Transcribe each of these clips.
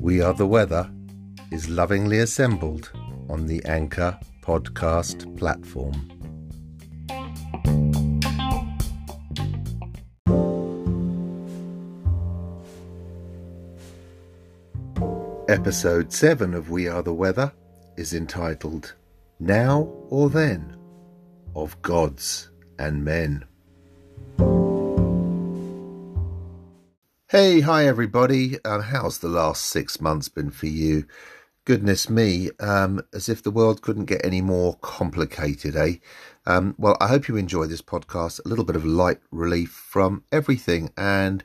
We Are the Weather is lovingly assembled on the Anchor podcast platform. Episode 7 of We Are the Weather is entitled Now or Then of Gods and Men. Hey, hi everybody. Um, how's the last six months been for you? Goodness me, um, as if the world couldn't get any more complicated, eh? Um, well, I hope you enjoy this podcast. A little bit of light relief from everything and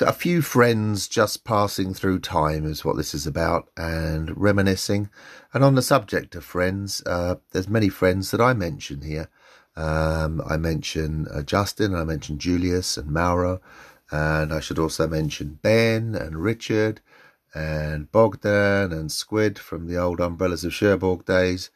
a few friends just passing through time is what this is about and reminiscing. And on the subject of friends, uh, there's many friends that I mention here. Um, I mention uh, Justin, I mention Julius and Mauro, and I should also mention Ben and Richard and Bogdan and Squid from the old Umbrellas of Cherbourg days,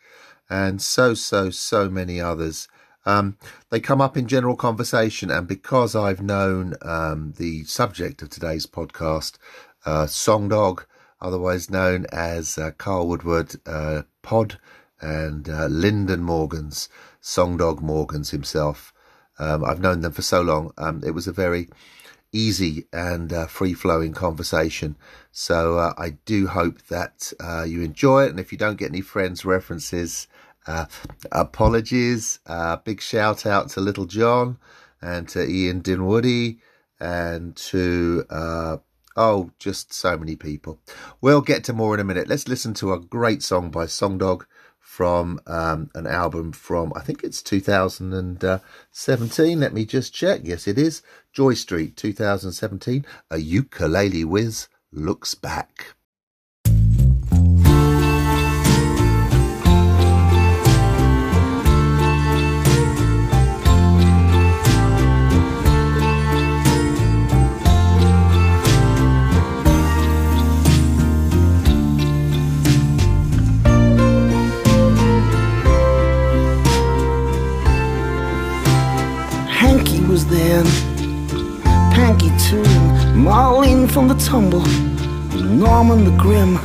and so, so, so many others. Um, they come up in general conversation, and because I've known um, the subject of today's podcast, uh, Song Dog, otherwise known as uh, Carl Woodward uh, Pod, and uh, Lyndon Morgans, Song Dog Morgans himself. Um, I've known them for so long. Um, it was a very easy and uh, free flowing conversation. So uh, I do hope that you enjoy it. And if you don't get any friends references, uh, apologies. Uh, big shout out to Little John and to Ian Dinwoodie and to, uh, oh, just so many people. We'll get to more in a minute. Let's listen to a great song by Songdog from um, an album from, I think it's 2017. Let me just check. Yes, it is. Joy Street 2017. A ukulele whiz looks back. Panky too, Marlene from the tumble, Norman the grim.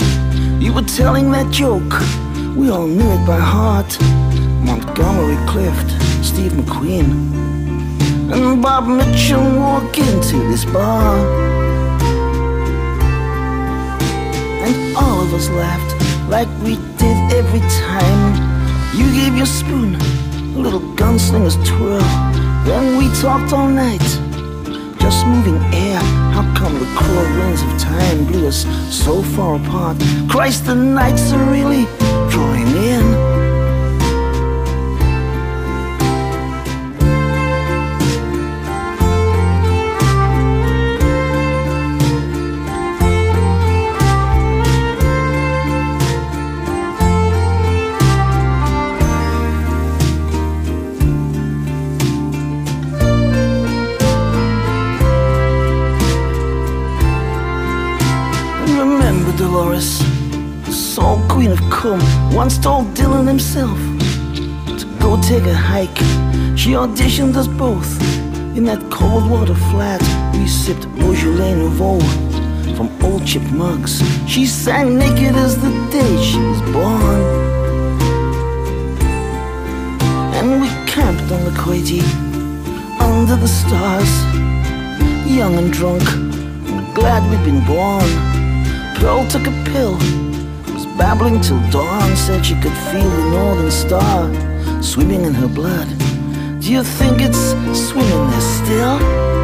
You were telling that joke, we all knew it by heart. Montgomery Clift, Steve McQueen, and Bob Mitchum walk into this bar. And all of us laughed like we did every time. You gave your spoon a little gunslinger's twirl. Then we talked all night, just moving air. How come the cruel winds of time blew us so far apart? Christ, the nights are really once told Dylan himself to go take a hike. She auditioned us both in that cold water flat. We sipped Beaujolais Nouveau from old chip mugs. She sang naked as the day she was born. And we camped on the Koiti under the stars, young and drunk, glad we'd been born. Pearl took a pill babbling till dawn said she could feel the northern star swimming in her blood. Do you think it's swimming there still?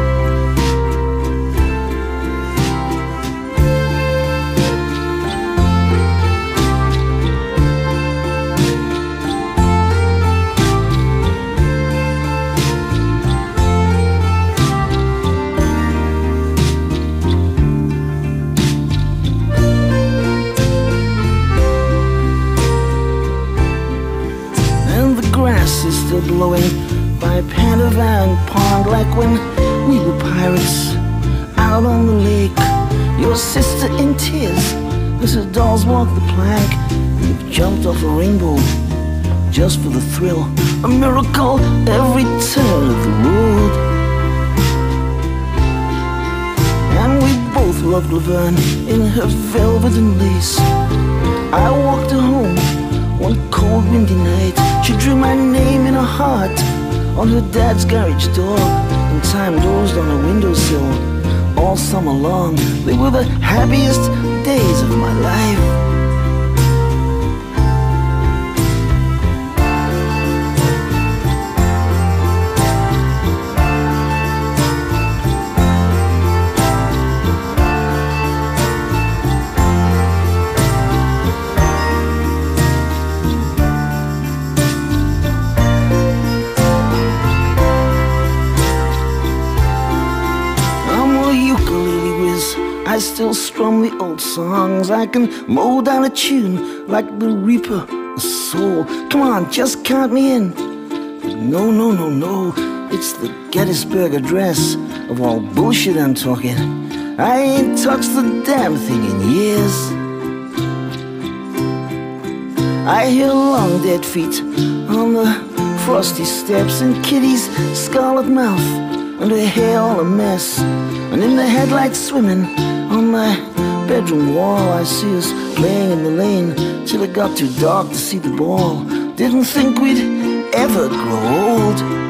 Blowing by Pen-y-Fan Pond like when we were pirates out on the lake. Your sister in tears as her dolls walk the plank. You've jumped off a rainbow just for the thrill. A miracle every turn of the road. And we both loved Laverne in her velvet and lace. I walked her home one cold windy night. She drew my name in her heart on her dad's garage door. And time dozed on a windowsill all summer long. They were the happiest days of my life. Still strum the old songs. I can mow down a tune like the Reaper a Soul. Come on, just count me in. No, no, no, no. It's the Gettysburg Address of all bullshit I'm talking. I ain't touched the damn thing in years. I hear long dead feet on the frosty steps and Kitty's scarlet mouth and her hair all a mess. And in the headlights swimming on my bedroom wall, I see us playing in the lane till it got too dark to see the ball. Didn't think we'd ever grow old.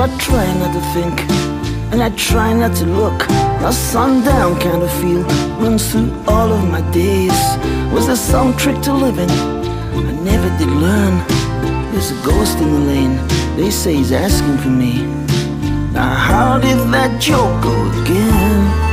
I try not to think and I try not to look. A sundown kind of feel runs through all of my days. Was there some trick to living I never did learn? There's a ghost in the lane. They say he's asking for me. Now how did that joke go again?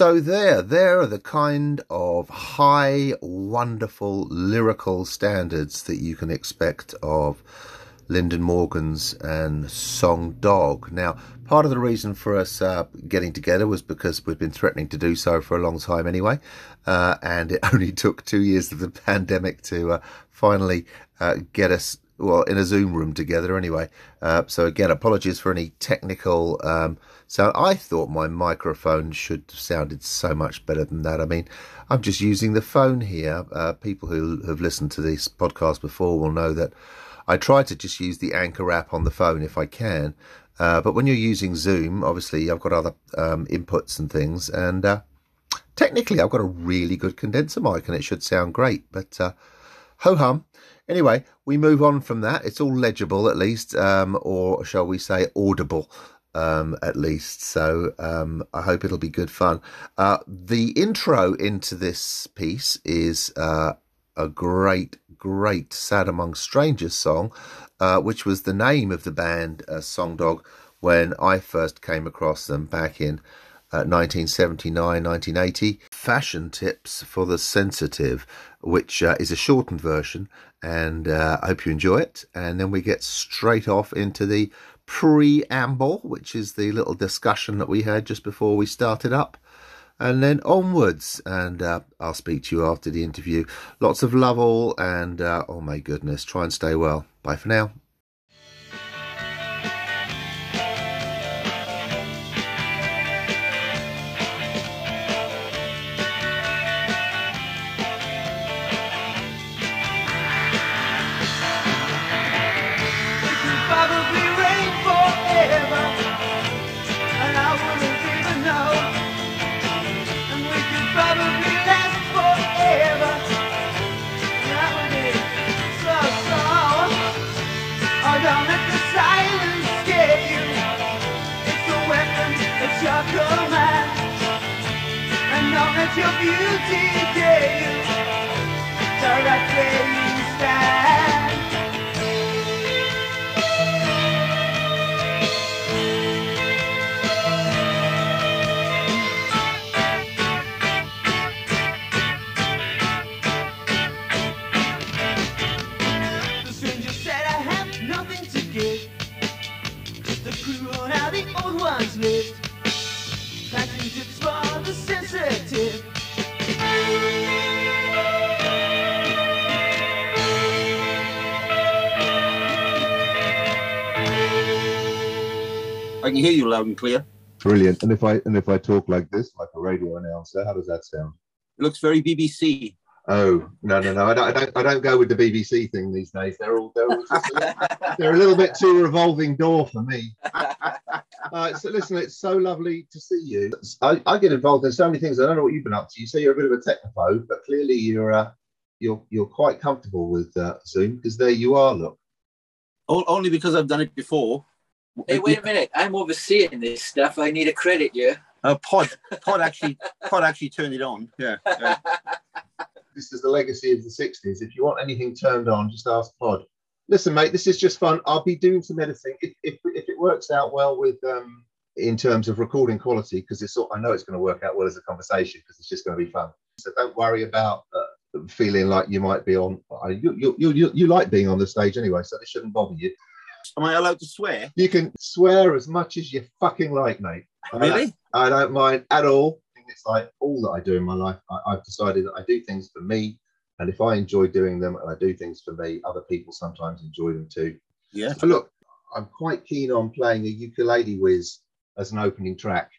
So there, there are the kind of high, wonderful lyrical standards that you can expect of Lyndon Morgans and Song Dog. Now, part of the reason for us uh, getting together was because we've been threatening to do so for a long time anyway, uh, and it only took two years of the pandemic to uh, finally uh, get us well in a Zoom room together anyway. Uh, so again, apologies for any technical. Um, so I thought my microphone should have sounded so much better than that. I mean, I'm just using the phone here. Uh, people who have listened to this podcast before will know that I try to just use the Anchor app on the phone if I can. Uh, but when you're using Zoom, obviously I've got other um, inputs and things, and uh, technically I've got a really good condenser mic, and it should sound great. But uh, ho hum. Anyway, we move on from that. It's all legible at least, um, or shall we say audible um, at least. So um, I hope it'll be good fun. Uh, the intro into this piece is uh, a great, great Sad Among Strangers song, uh, which was the name of the band uh, Song Dog when I first came across them back in. 1979 uh, 1980 fashion tips for the sensitive which uh, is a shortened version and i hope you enjoy it and then we get straight off into the preamble, which is the little discussion that we had just before we started up, and then onwards. And uh, I'll speak to you after the interview. Lots of love all, and uh, oh my goodness, try and stay well. Bye for now. Can hear you loud and clear. Brilliant. And if I and if I talk like this, like a radio announcer, how does that sound? It looks very BBC. Oh no no no! I don't, I don't I don't go with the BBC thing these days. They're all they're, all just a little, they're a little bit too revolving door for me. Uh, so listen, it's so lovely to see you. I, I get involved in so many things. I don't know what you've been up to. You say you're a bit of a technophobe, but clearly you're uh, you're you're quite comfortable with uh, Zoom because there you are. Look, Only because I've done it before. Hey, wait a minute. I'm overseeing this stuff. I need a credit, yeah? Uh, Pod, Pod actually, Pod actually turned it on. Yeah. yeah. this is the legacy of the 60s. If you want anything turned on, just ask Pod. Listen, mate, this is just fun. I'll be doing some editing. If, if, if it works out well with um, in terms of recording quality, because it's I know it's going to work out well as a conversation because it's just going to be fun. So don't worry about uh, feeling like you might be on. uh, You, you, you, you, you like being on the stage anyway, so it shouldn't bother you. Am I allowed to swear? You can swear as much as you fucking like, mate. I don't- Really? I don't mind at all. It's like all that I do in my life. I, I've decided that I do things for me, and if I enjoy doing them and I do things for me, other people sometimes enjoy them too. Yeah. So look, I'm quite keen on playing a ukulele whiz as an opening track.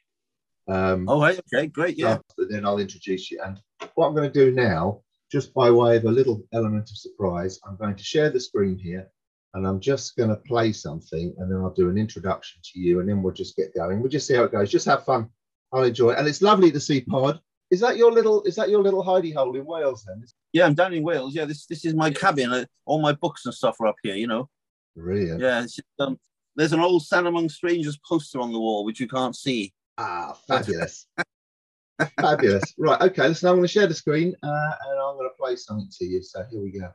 Um, Oh, right. Okay. Great. Yeah. but then I'll introduce you. And what I'm going to do now, just by way of a little element of surprise, I'm going to share the screen here and I'm just going to play something and then I'll do an introduction to you and then we'll just get going. We'll just see how it goes. Just have fun. I'll enjoy it. And it's lovely to see Pod. Is that your little is that your little hidey hole in Wales then? Yeah. I'm down in Wales. Yeah. This this is my cabin. Uh, all my books and stuff are up here. You know. Brilliant. Yeah. Just, um, there's an old Sad Among Strangers poster on the wall which you can't see. Ah, fabulous. fabulous. Right, okay, listen, I'm going to share the screen uh, and I'm going to play something to you. So here we go.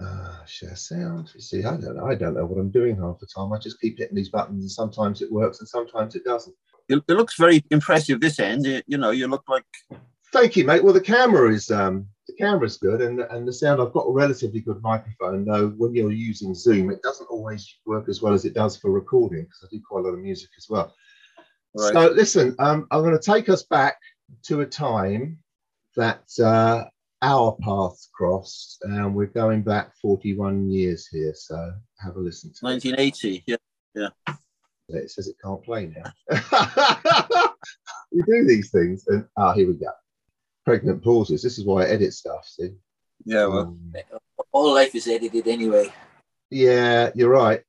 Uh, share sound. You see, I don't know. I don't know what I'm doing half the time. I just keep hitting these buttons and sometimes it works and sometimes it doesn't. It, it looks very impressive. This end. You, you know. You look like. Thank you, mate. Well, the camera is um, the camera's good and and the sound. I've got a relatively good microphone, though. When you're using Zoom, it doesn't always work as well as it does for recording because I do quite a lot of music as well. Right. So listen, um, I'm going to take us back to a time that uh, our paths crossed, and we're going back 41 years here. So have a listen to it. 1980. Yeah. It says it can't play now. we do these things, and ah, here we go. Pregnant pauses. This is why I edit stuff. See. Yeah. Well. Um, All life is edited anyway. yeah, you're right.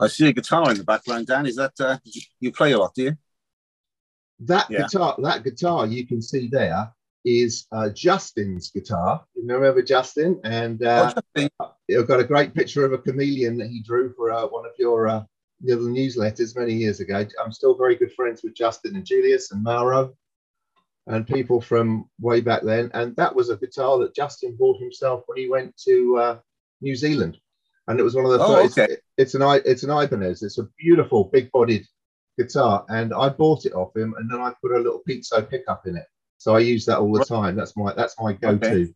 I see a guitar in the background. Dan, is that uh, you play a lot? Do you? That Yeah. guitar, that guitar you can see there is uh, Justin's guitar. You remember Justin? And uh, Oh, Justin. I've got a great picture of a chameleon that he drew for uh, one of your uh, little newsletters many years ago. I'm still very good friends with Justin and Julius and Mauro and people from way back then. And that was a guitar that Justin bought himself when he went to uh, New Zealand. And it was one of the Oh, first. okay. It's an it's an Ibanez. It's a beautiful big-bodied guitar, and I bought it off him, and then I put a little piezo pickup in it. So I use that all the time. That's my that's my go-to. Okay.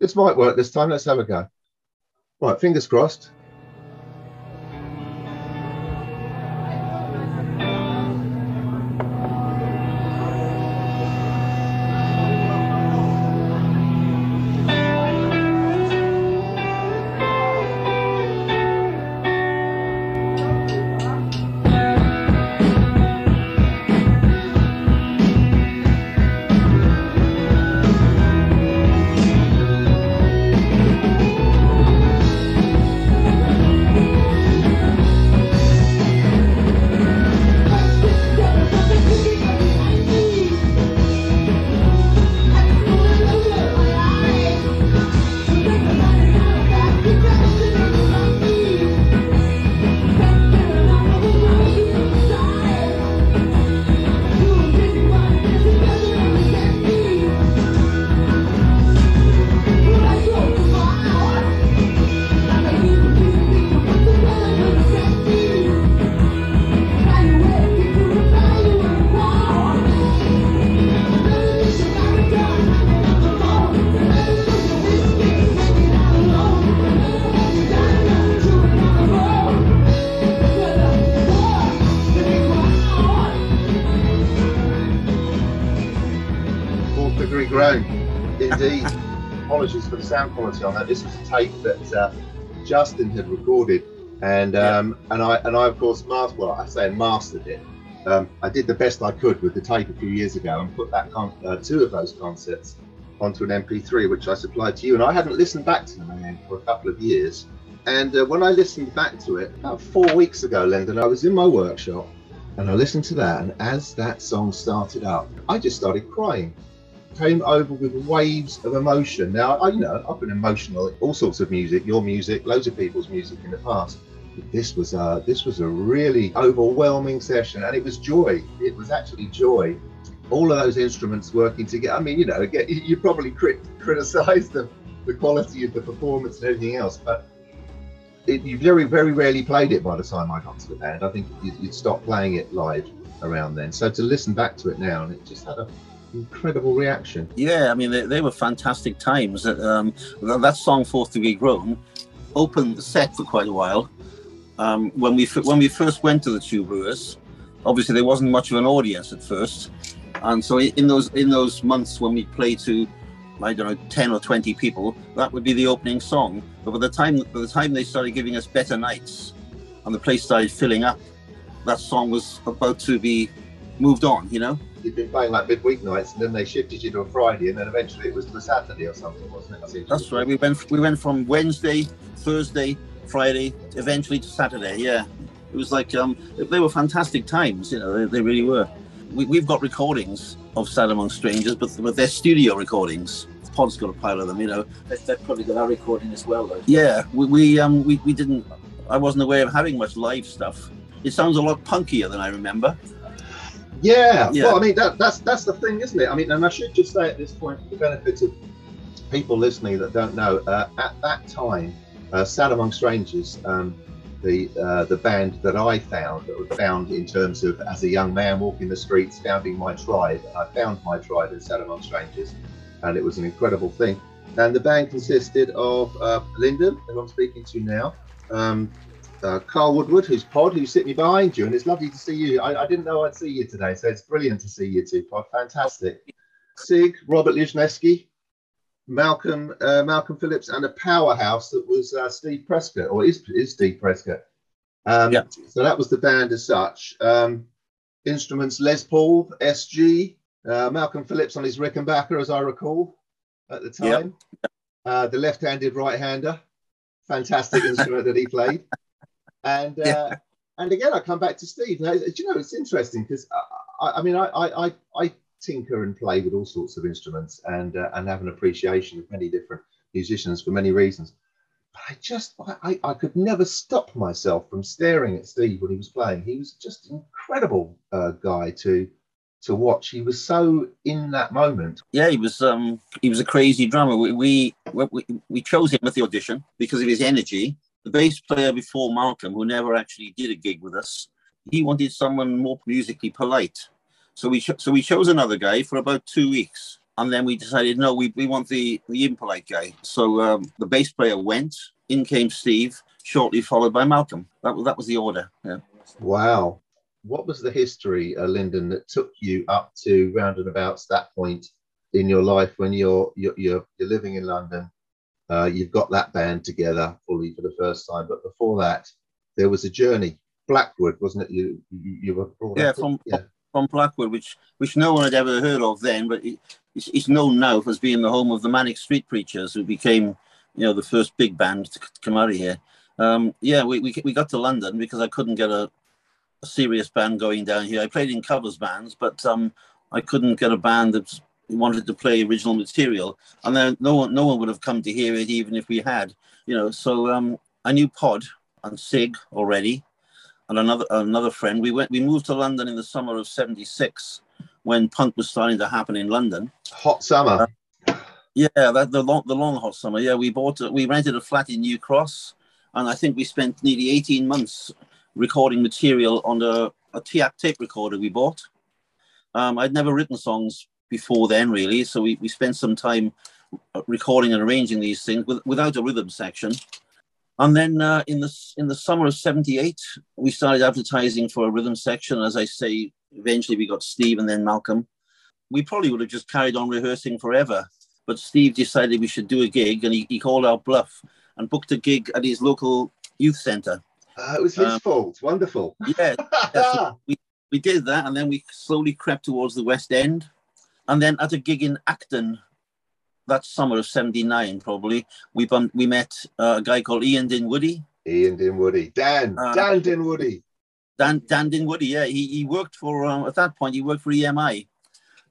This might work this time. Let's have a go. Right, fingers crossed. Sound quality on that. This was a tape that uh, Justin had recorded, and um, yeah. and I and I of course mastered. Well, I say mastered it. Um, I did the best I could with the tape a few years ago and put that con- uh, two of those concerts onto an MP3, which I supplied to you. And I hadn't listened back to them again for a couple of years. And uh, when I listened back to it about four weeks ago, Lyndon, I was in my workshop and I listened to that. And as that song started up, I just started crying. Came over with waves of emotion. Now, I, you know, I've been emotional, all sorts of music, your music, loads of people's music in the past. But this was a, this was a really overwhelming session, and it was joy. It was actually joy all of those instruments working together. I mean, you know, you probably crit- criticize the, the quality of the performance and everything else, but it, you very, very rarely played it by the time I got to the band. I think you, would stop playing it live around then. So to listen back to it now, and it just had an incredible reaction. Yeah, I mean, they, they were fantastic times. Um, that song, Fourth Degree Groan, opened the set for quite a while. Um, when we when we first went to the Two Brewers, obviously there wasn't much of an audience at first, and so in those in those months when we play to I don't know, 10 or 20 people, that would be the opening song. But by the time by the time they started giving us better nights and the place started filling up, that song was about to be moved on, you know? You'd been playing like midweek nights and then they shifted you to a Friday and then eventually it was to a Saturday or something, wasn't it? That's right. We went we went from Wednesday, Thursday, Friday, eventually to Saturday, yeah. It was like um they were fantastic times, you know, they, they really were we, have got recordings of Sad Among Strangers, but, but they're studio recordings. Pod's got a pile of them, you know. They've, probably got our recording as well, though. Yeah, we, we um we, we didn't. I wasn't aware of having much live stuff. It sounds a lot punkier than I remember. Yeah, yeah. well, I mean that, that's that's the thing, isn't it? I mean, and I should just say at this point, for the benefit of people listening that don't know, uh, at that time, uh, Sad Among Strangers um, the uh, the band that I found, that was found in terms of as a young man walking the streets, founding my tribe. I found my tribe in Sad Among Strangers, and it was an incredible thing. And the band consisted of uh, Lyndon, who I'm speaking to now, um, uh, Carl Woodward, who's Pod, who's sitting behind you, and it's lovely to see you. I, I, didn't know I'd see you today, so it's brilliant to see you too, Pod. Fantastic. Sig, Robert Lizneski, Malcolm uh, Malcolm Phillips and a powerhouse that was uh, Steve Prescott, or is, is Steve Prescott. Um, yeah. So that was the band as such. Um, instruments Les Paul, SG, uh, Malcolm Phillips on his Rickenbacker, as I recall at the time. Yep. Uh, the left-handed right-hander, fantastic instrument that he played. And uh, yeah. and again, I come back to Steve. Now, do you know it's interesting because I, I, mean I, I I tinker and play with all sorts of instruments and uh, and have an appreciation of many different musicians for many reasons. But I just I, I could never stop myself from staring at Steve when he was playing. He was just an incredible uh, guy to to watch. He was so in that moment. Yeah, he was um he was a crazy drummer. We we we, we chose him at the audition because of his energy. The bass player before Malcolm, who never actually did a gig with us, he wanted someone more musically polite. So we so we chose another guy for about two weeks, and then we decided no, we, we want the the impolite guy. So um, the bass player went. In came Steve, shortly followed by Malcolm. That was that was the order. Yeah. Wow. What was the history, uh, Lyndon, that took you up to round and about that point in your life when you're you're, you're living in London? Uh, you've got that band together fully for the first time, but before that, there was a journey. Blackwood, wasn't it? You you, you were brought yeah, from yeah from Blackwood, which which no one had ever heard of then, but it, it's, it's, known now as being the home of the Manic Street Preachers, who became, you know, the first big band to come out of here. Um, yeah, we, we, we got to London because I couldn't get a, a, serious band going down here. I played in covers bands, but um, I couldn't get a band that wanted to play original material, and then no one no one would have come to hear it even if we had, you know. So um, I knew Pod and Sig already, and another another friend. We went. We moved to London in the summer of '76 when punk was starting to happen in London. Hot summer. Uh, yeah, that the long the long hot summer. Yeah, we bought we rented a flat in New Cross, and I think we spent nearly 18 months recording material on a, a TAP tape recorder we bought. Um, I'd never written songs before then, really, so we, we spent some time recording and arranging these things with, without a rhythm section. And then uh, in the in the summer of '78, we started advertising for a rhythm section. As I say, eventually we got Steve and then Malcolm. we probably would have just carried on rehearsing forever. But Steve decided we should do a gig, and he, he called our bluff and booked a gig at his local youth centre. Uh, it was his um, fault. Wonderful. Yeah. yeah so we, we did that, and then we slowly crept towards the West End. And then at a gig in Acton, that summer of 79, probably, we, bumped, we met uh, a guy called Ian Dinwoodie. Ian Dinwoodie. Dan. Uh, Dan Dinwoodie. Dan, Dan Dinwoodie, yeah. He, he worked for, um, at that point, he worked for EMI.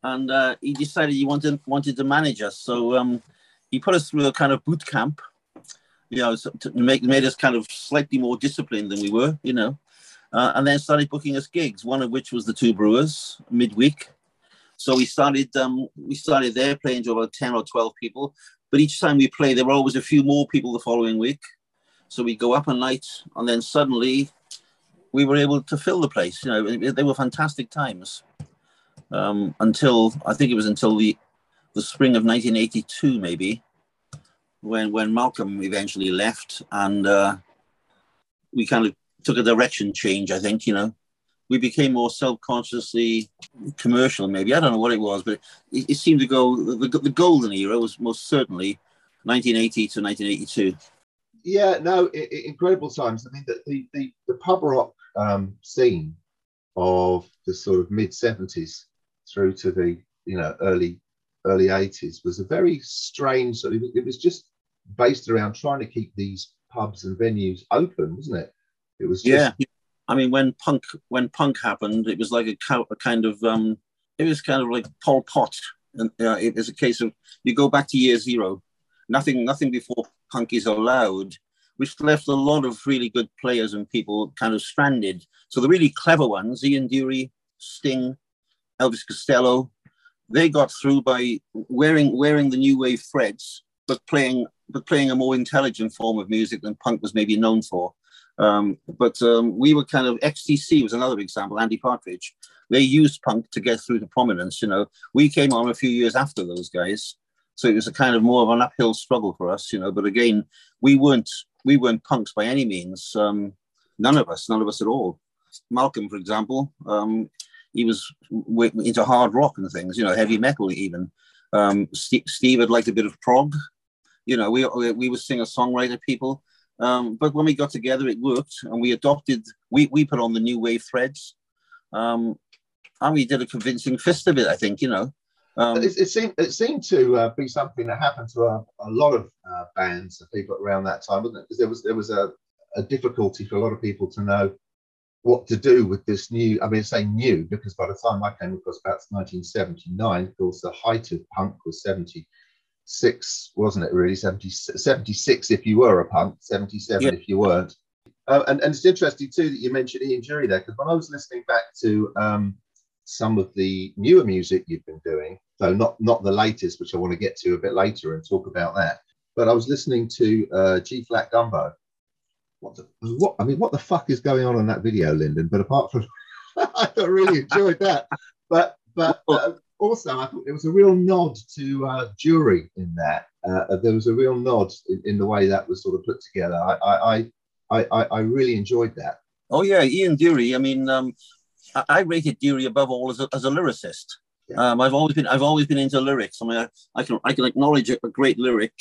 And uh, he decided he wanted, wanted to manage us. So um, he put us through a kind of boot camp you know, to make made us kind of slightly more disciplined than we were, you know, uh, and then started booking us gigs. One of which was the Two Brewers midweek. So we started um, we started there playing to about ten or twelve people, but each time we played, there were always a few more people the following week. So we'd go up a night, and then suddenly we were able to fill the place. You know, they were fantastic times. Um, until I think it was until the the spring of 1982, maybe, when when Malcolm eventually left, and uh, we kind of took a direction change. I think you know we became more self-consciously commercial. Maybe I don't know what it was, but it, it seemed to go. The, the, golden era was most certainly 1980 to 1982. Yeah, no, it, it, incredible times. I mean, the the, the, the pub rock um, scene of the sort of mid 70s through to the you know early early 80s was a very strange sort of, it was just based around trying to keep these pubs and venues open wasn't it it was just... yeah i mean when punk when punk happened it was like a, a kind of um it was kind of like pol pot and uh, it was a case of you go back to year zero nothing nothing before punk is allowed which left a lot of really good players and people kind of stranded so the really clever ones ian dury sting elvis costello they got through by wearing wearing the new wave threads, but playing but playing a more intelligent form of music than punk was maybe known for. Um, but um, we were kind of XTC was another example. Andy Partridge, they used punk to get through to prominence. You know, we came on a few years after those guys, so it was a kind of more of an uphill struggle for us. You know, but again, we weren't we weren't punks by any means. Um, none of us, none of us at all. Malcolm, for example, um, he was into hard rock and things, you know, heavy metal even. Um, Steve, Steve had liked a bit of prog. You know, we we would singer songwriter people. Um, but when we got together, it worked, and we adopted. We we put on the new wave threads, um, and we did a convincing fist of it. I think you know. Um, it, it, seemed it seemed to uh, be something that happened to a, a lot of uh, bands and people around that time, wasn't it? Because there was there was a, a difficulty for a lot of people to know what to do with this new. I mean, say new because by the time I came across about 1979, of course, the height of punk was 76, wasn't it? Really, 70, 76 if you were a punk, 77 yeah. if you weren't. Uh, and, and it's interesting too that you mentioned Ian Dury there because when I was listening back to um, some of the newer music you've been doing, though not not the latest, which I want to get to a bit later and talk about that. But I was listening to uh, G Flat Gumbo, what the, what I mean, what the fuck is going on in that video, Lyndon? But apart from, I really enjoyed that. But but uh, also, I thought there was a real nod to uh, Dury in that. Uh, there was a real nod in, in, the way that was sort of put together. I I I, I really enjoyed that. Oh yeah, Ian Dury. I mean, um, I, I rated Dury above all as a, as a lyricist. Yeah. Um, I've always been I've always been into lyrics. I mean, I, I can I can acknowledge a, great lyric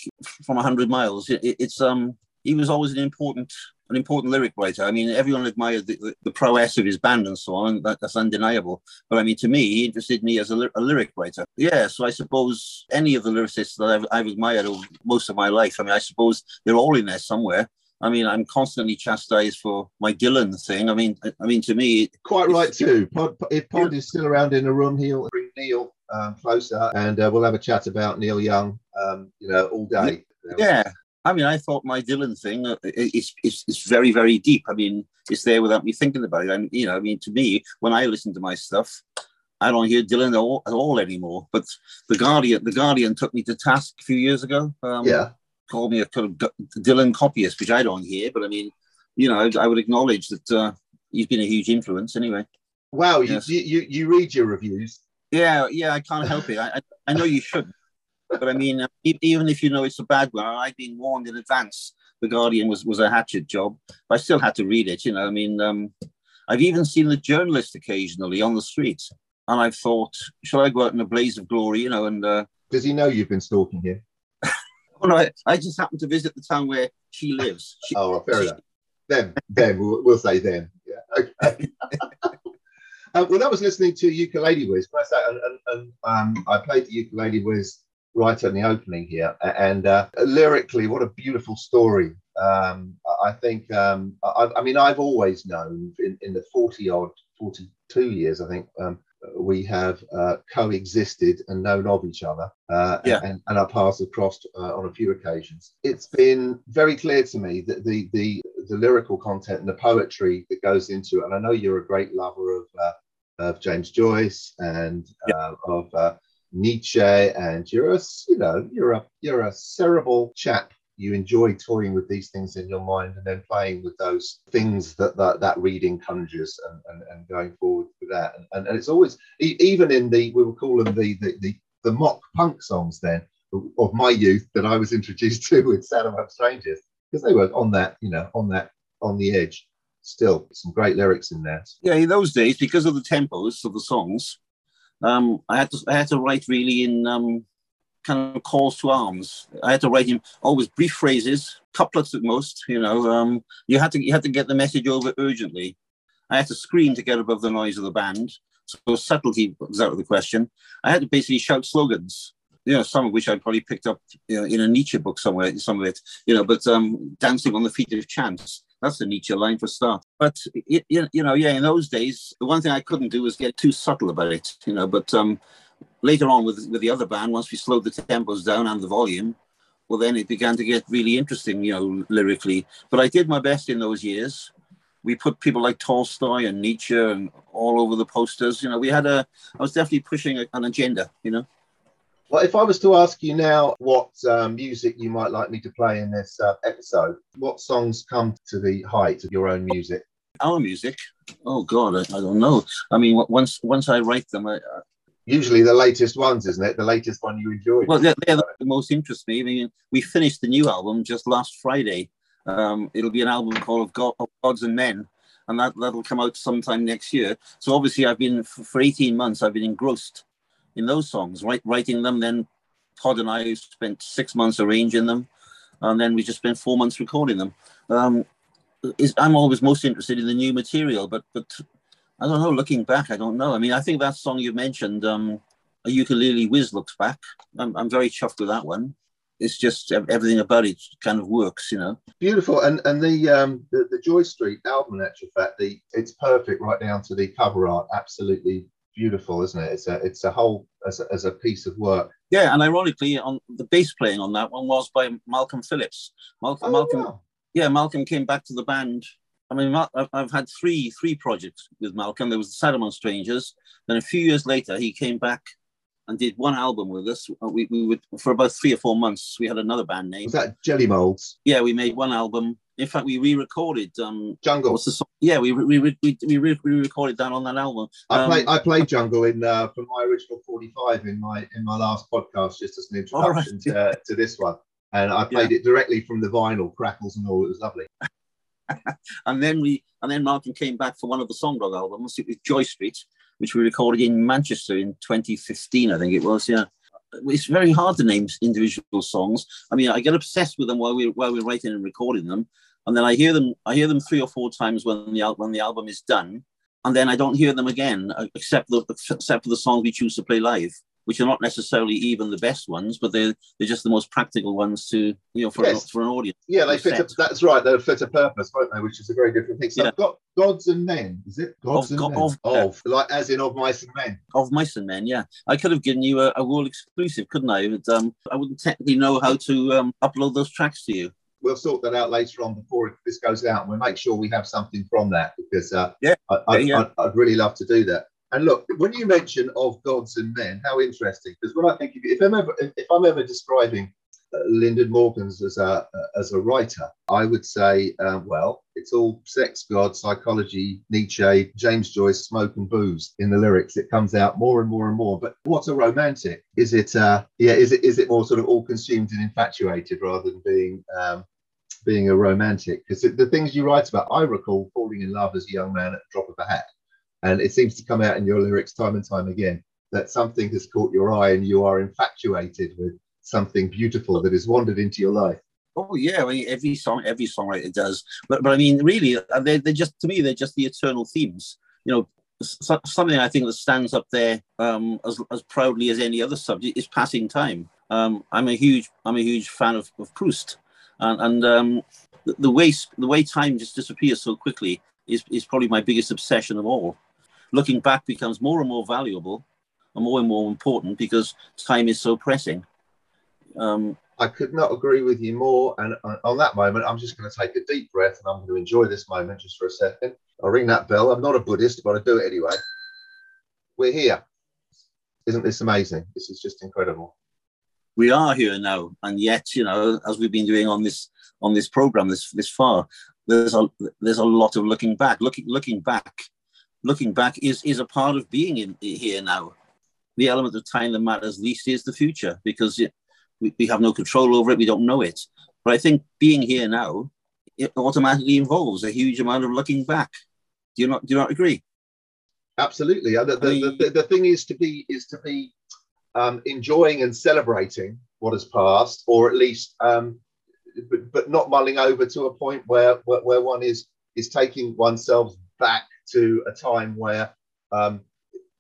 from hundred miles. It, it, it's um he was always an important an important lyric writer. I mean, everyone admired the, the, prowess of his band and so on. That, that's undeniable. But I mean, to me, he interested me as a, a, lyric writer. Yeah, so I suppose any of the lyricists that I've, I've admired over most of my life, I mean, I suppose they're all in there somewhere. I mean, I'm constantly chastised for my Dylan thing. I mean, I, mean, to me, quite right too. Pod, if Pod is still around in the room, he'll bring Neil um, closer, and uh, we'll have a chat about Neil Young, um, you know, all day. Yeah, I mean, I thought my Dylan thing uh, is, is, is very, very deep. I mean, it's there without me thinking about it. I mean, you know, I mean, to me, when I listen to my stuff, I don't hear Dylan at all, at all anymore. But the Guardian, the Guardian took me to task a few years ago. Um, yeah, called me a kind of Dylan copyist, which I don't hear. But I mean, you know, I, I would acknowledge that uh, he's been a huge influence anyway. Wow, yes. you, you you read your reviews? Yeah, yeah, I can't help it. I, I know you should but I mean, even if you know it's a bad one, I've been warned in advance. The Guardian was was a hatchet job. I still had to read it. You know, I mean, um, I've even seen the journalist occasionally on the street. and I've thought, shall I go out in a blaze of glory, you know? And uh, does he know you've been stalking him? well, I, I just happened to visit the town where she lives. She, oh, well, fair she, enough. Them, them, we'll, we'll say them. Yeah, okay. uh, well, that was listening to Ukulele Whiz. And, and, and um, I played the Ukulele Whiz right on the opening here. And uh, lyrically, what a beautiful story. Um, I think, um, I, I, mean, I've always known in, in the 40 odd, 42 years, I think, um, we have uh, coexisted and known of each other uh, yeah. and, and our paths have crossed uh, on a few occasions. It's been very clear to me that the, the, the lyrical content and the poetry that goes into it, and I know you're a great lover of, uh, of James Joyce and yeah. Uh, of uh, Nietzsche, and you're a, you know, you're a, you're a cerebral chap you enjoy toying with these things in your mind and then playing with those things that that, that reading conjures and, and, and going forward with that. And, and, and it's always, even in the, we will call them the, the, the, the mock punk songs then of my youth that I was introduced to with Sad Among Strangers, because they were on that, you know, on that, on the edge. Still, some great lyrics in there. Yeah, in those days, because of the tempos of the songs, um, I had to I had to write really in um, kind of calls to arms. I had to write him always brief phrases, couplets at most. You know, um, you had to you had to get the message over urgently. I had to scream to get above the noise of the band, so subtlety was out of the question. I had to basically shout slogans. You know, some of which I probably picked up you know, in a Nietzsche book somewhere. Some of it, you know, but um, dancing on the feet of chance. That's a Nietzsche line for start. But you, you know, yeah, in those days, the one thing I couldn't do was get too subtle about it. You know, but um, later on with with the other band, once we slowed the tempos down and the volume, well, then it began to get really interesting, you know, lyrically. But I did my best in those years. We put people like Tolstoy and Nietzsche and all over the posters. You know, we had a. I was definitely pushing an agenda. You know. Well, if I was to ask you now what uh, music you might like me to play in this uh, episode, what songs come to the height of your own music? Our music? Oh God, I, I don't know. I mean, once once I write them, I, usually the latest ones, isn't it? The latest one you enjoyed. Well, they're, they're the most interest me. I mean, we finished the new album just last Friday. Um, it'll be an album called God, Gods and Men, and that that'll come out sometime next year. So obviously, I've been for 18 months. I've been engrossed in those songs, right, writing them. Then Todd and I spent six months arranging them, and then we just spent four months recording them. Um, is, I'm always most interested in the new material, but but I don't know. Looking back, I don't know. I mean, I think that song you mentioned, um, "A Ukulele Whiz," looks back. I'm, I'm very chuffed with that one. It's just everything about it kind of works, you know. Beautiful, and and the um the, the Joy Street album, in actual fact, the it's perfect right down to the cover art. Absolutely beautiful, isn't it? It's a it's a whole as a, as a piece of work. Yeah, and ironically, on the bass playing on that one was by Malcolm Phillips. Malcolm, oh, Malcolm, wow. yeah, Malcolm came back to the band I mean, I've had three three projects with Malcolm. There was the Sad Among Strangers. Then a few years later, he came back and did one album with us. Uh, we, we would for about three or four months. We had another band name. Was that Jelly Molds? Yeah, we made one album. In fact, we re-recorded um, Jungle. What's the song? Yeah, we we we, we, we re-recorded that on that album. I um, played I played Jungle in uh, from my original forty five in my in my last podcast, just as an introduction right. to, to this one. And I played yeah. it directly from the vinyl, crackles and all. It was lovely. and then we and then Martin came back for one of the Songdog albums. It was Joy Street, which we recorded in Manchester in 2015, I think it was. Yeah, it's very hard to name individual songs. I mean, I get obsessed with them while we while we're writing and recording them, and then I hear them. I hear them three or four times when the when the album is done, and then I don't hear them again, uh, except the, except for the songs we choose to play live which are not necessarily even the best ones, but they're they're just the most practical ones to you know for yes. an, for an audience. Yeah, they fit. A, that's right. They fit a purpose, won't they? Which is a very different thing. So yeah. I've got gods and men. Is it gods of, and men? Of, of like as in of mice and men. Of mice and men. Yeah, I could have given you a, a world exclusive, couldn't I? But um, I wouldn't technically know how to um, upload those tracks to you we'll sort that out later on before this goes out. We'll make sure we have something from that because uh, yeah, I, yeah. I'd, I'd, really love to do that. And look, when you mention of gods and men, how interesting! Because when I think of, if I'm ever if I'm ever describing Lyndon Morgans as a as a writer, I would say, uh, well, it's all sex, God, psychology, Nietzsche, James Joyce, smoke and booze in the lyrics. It comes out more and more and more. But what's a romantic? Is it, uh, yeah, is it is it more sort of all consumed and infatuated rather than being um, being a romantic? Because the things you write about, I recall falling in love as a young man at the drop of a hat And it seems to come out in your lyrics time and time again that something has caught your eye and you are infatuated with something beautiful that has wandered into your life. Oh yeah, I mean, every song, every songwriter does. But but I mean, really, uh, they're, they're just to me, they're just the eternal themes. You know, something I think that stands up there um, as as proudly as any other subject is passing time. Um, I'm a huge I'm a huge fan of, of Proust, and, and um, the, the way the way time just disappears so quickly is is probably my biggest obsession of all. Looking back becomes more and more valuable, and more and more important because time is so pressing. Um, I could not agree with you more. And on that moment, I'm just going to take a deep breath and I'm going to enjoy this moment just for a second. I'll ring that bell. I'm not a Buddhist, but I do it anyway. We're here. Isn't this amazing? This is just incredible. We are here now, and yet, you know, as we've been doing on this on this program this this far, there's a there's a lot of looking back. Looking looking back, looking back is is a part of being in here now. The element of time that matters least is the future because it, we, we have no control over it. We don't know it. But I think being here now, it automatically involves a huge amount of looking back. Do you not? Do you not agree? Absolutely. The, the, I mean, the, the, thing is to be is to be um, enjoying and celebrating what has passed, or at least, um, but, but not mulling over to a point where, where, where one is is taking oneself back to a time where um,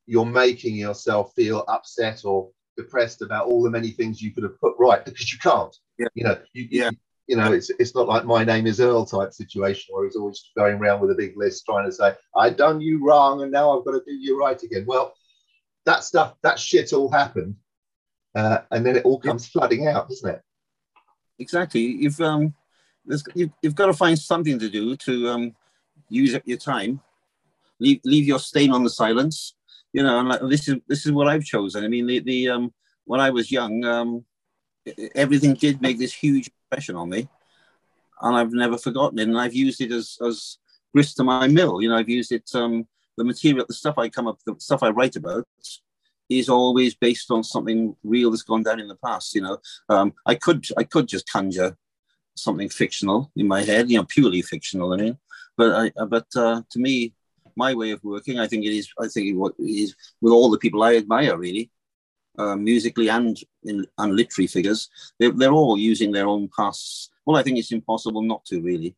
you're making yourself feel upset or depressed about all the many things you could have put right because you can't. Yeah. You know, you, yeah. You, know, it's it's not like my name is Earl type situation where he's always going around with a big list trying to say I done you wrong and now I've got to do you right again. Well, that stuff, that shit all happened, uh, and then it all comes yeah. flooding out, doesn't it? Exactly. You've um, you've, you've got to find something to do to um, use up your time. Leave leave your stain on the silence you know, and like, this is this is what I've chosen. I mean, the the um, when I was young, um, everything did make this huge impression on me, and I've never forgotten it. And I've used it as as grist to my mill. You know, I've used it. Um, the material, the stuff I come up, the stuff I write about, is always based on something real that's gone down in the past. You know, um, I could I could just conjure something fictional in my head, you know, purely fictional. I mean, but I but uh, to me, my way of working. I think it is. I think it is with all the people I admire, really, uh, musically and in and literary figures. They're, they're all using their own pasts. Well, I think it's impossible not to, really.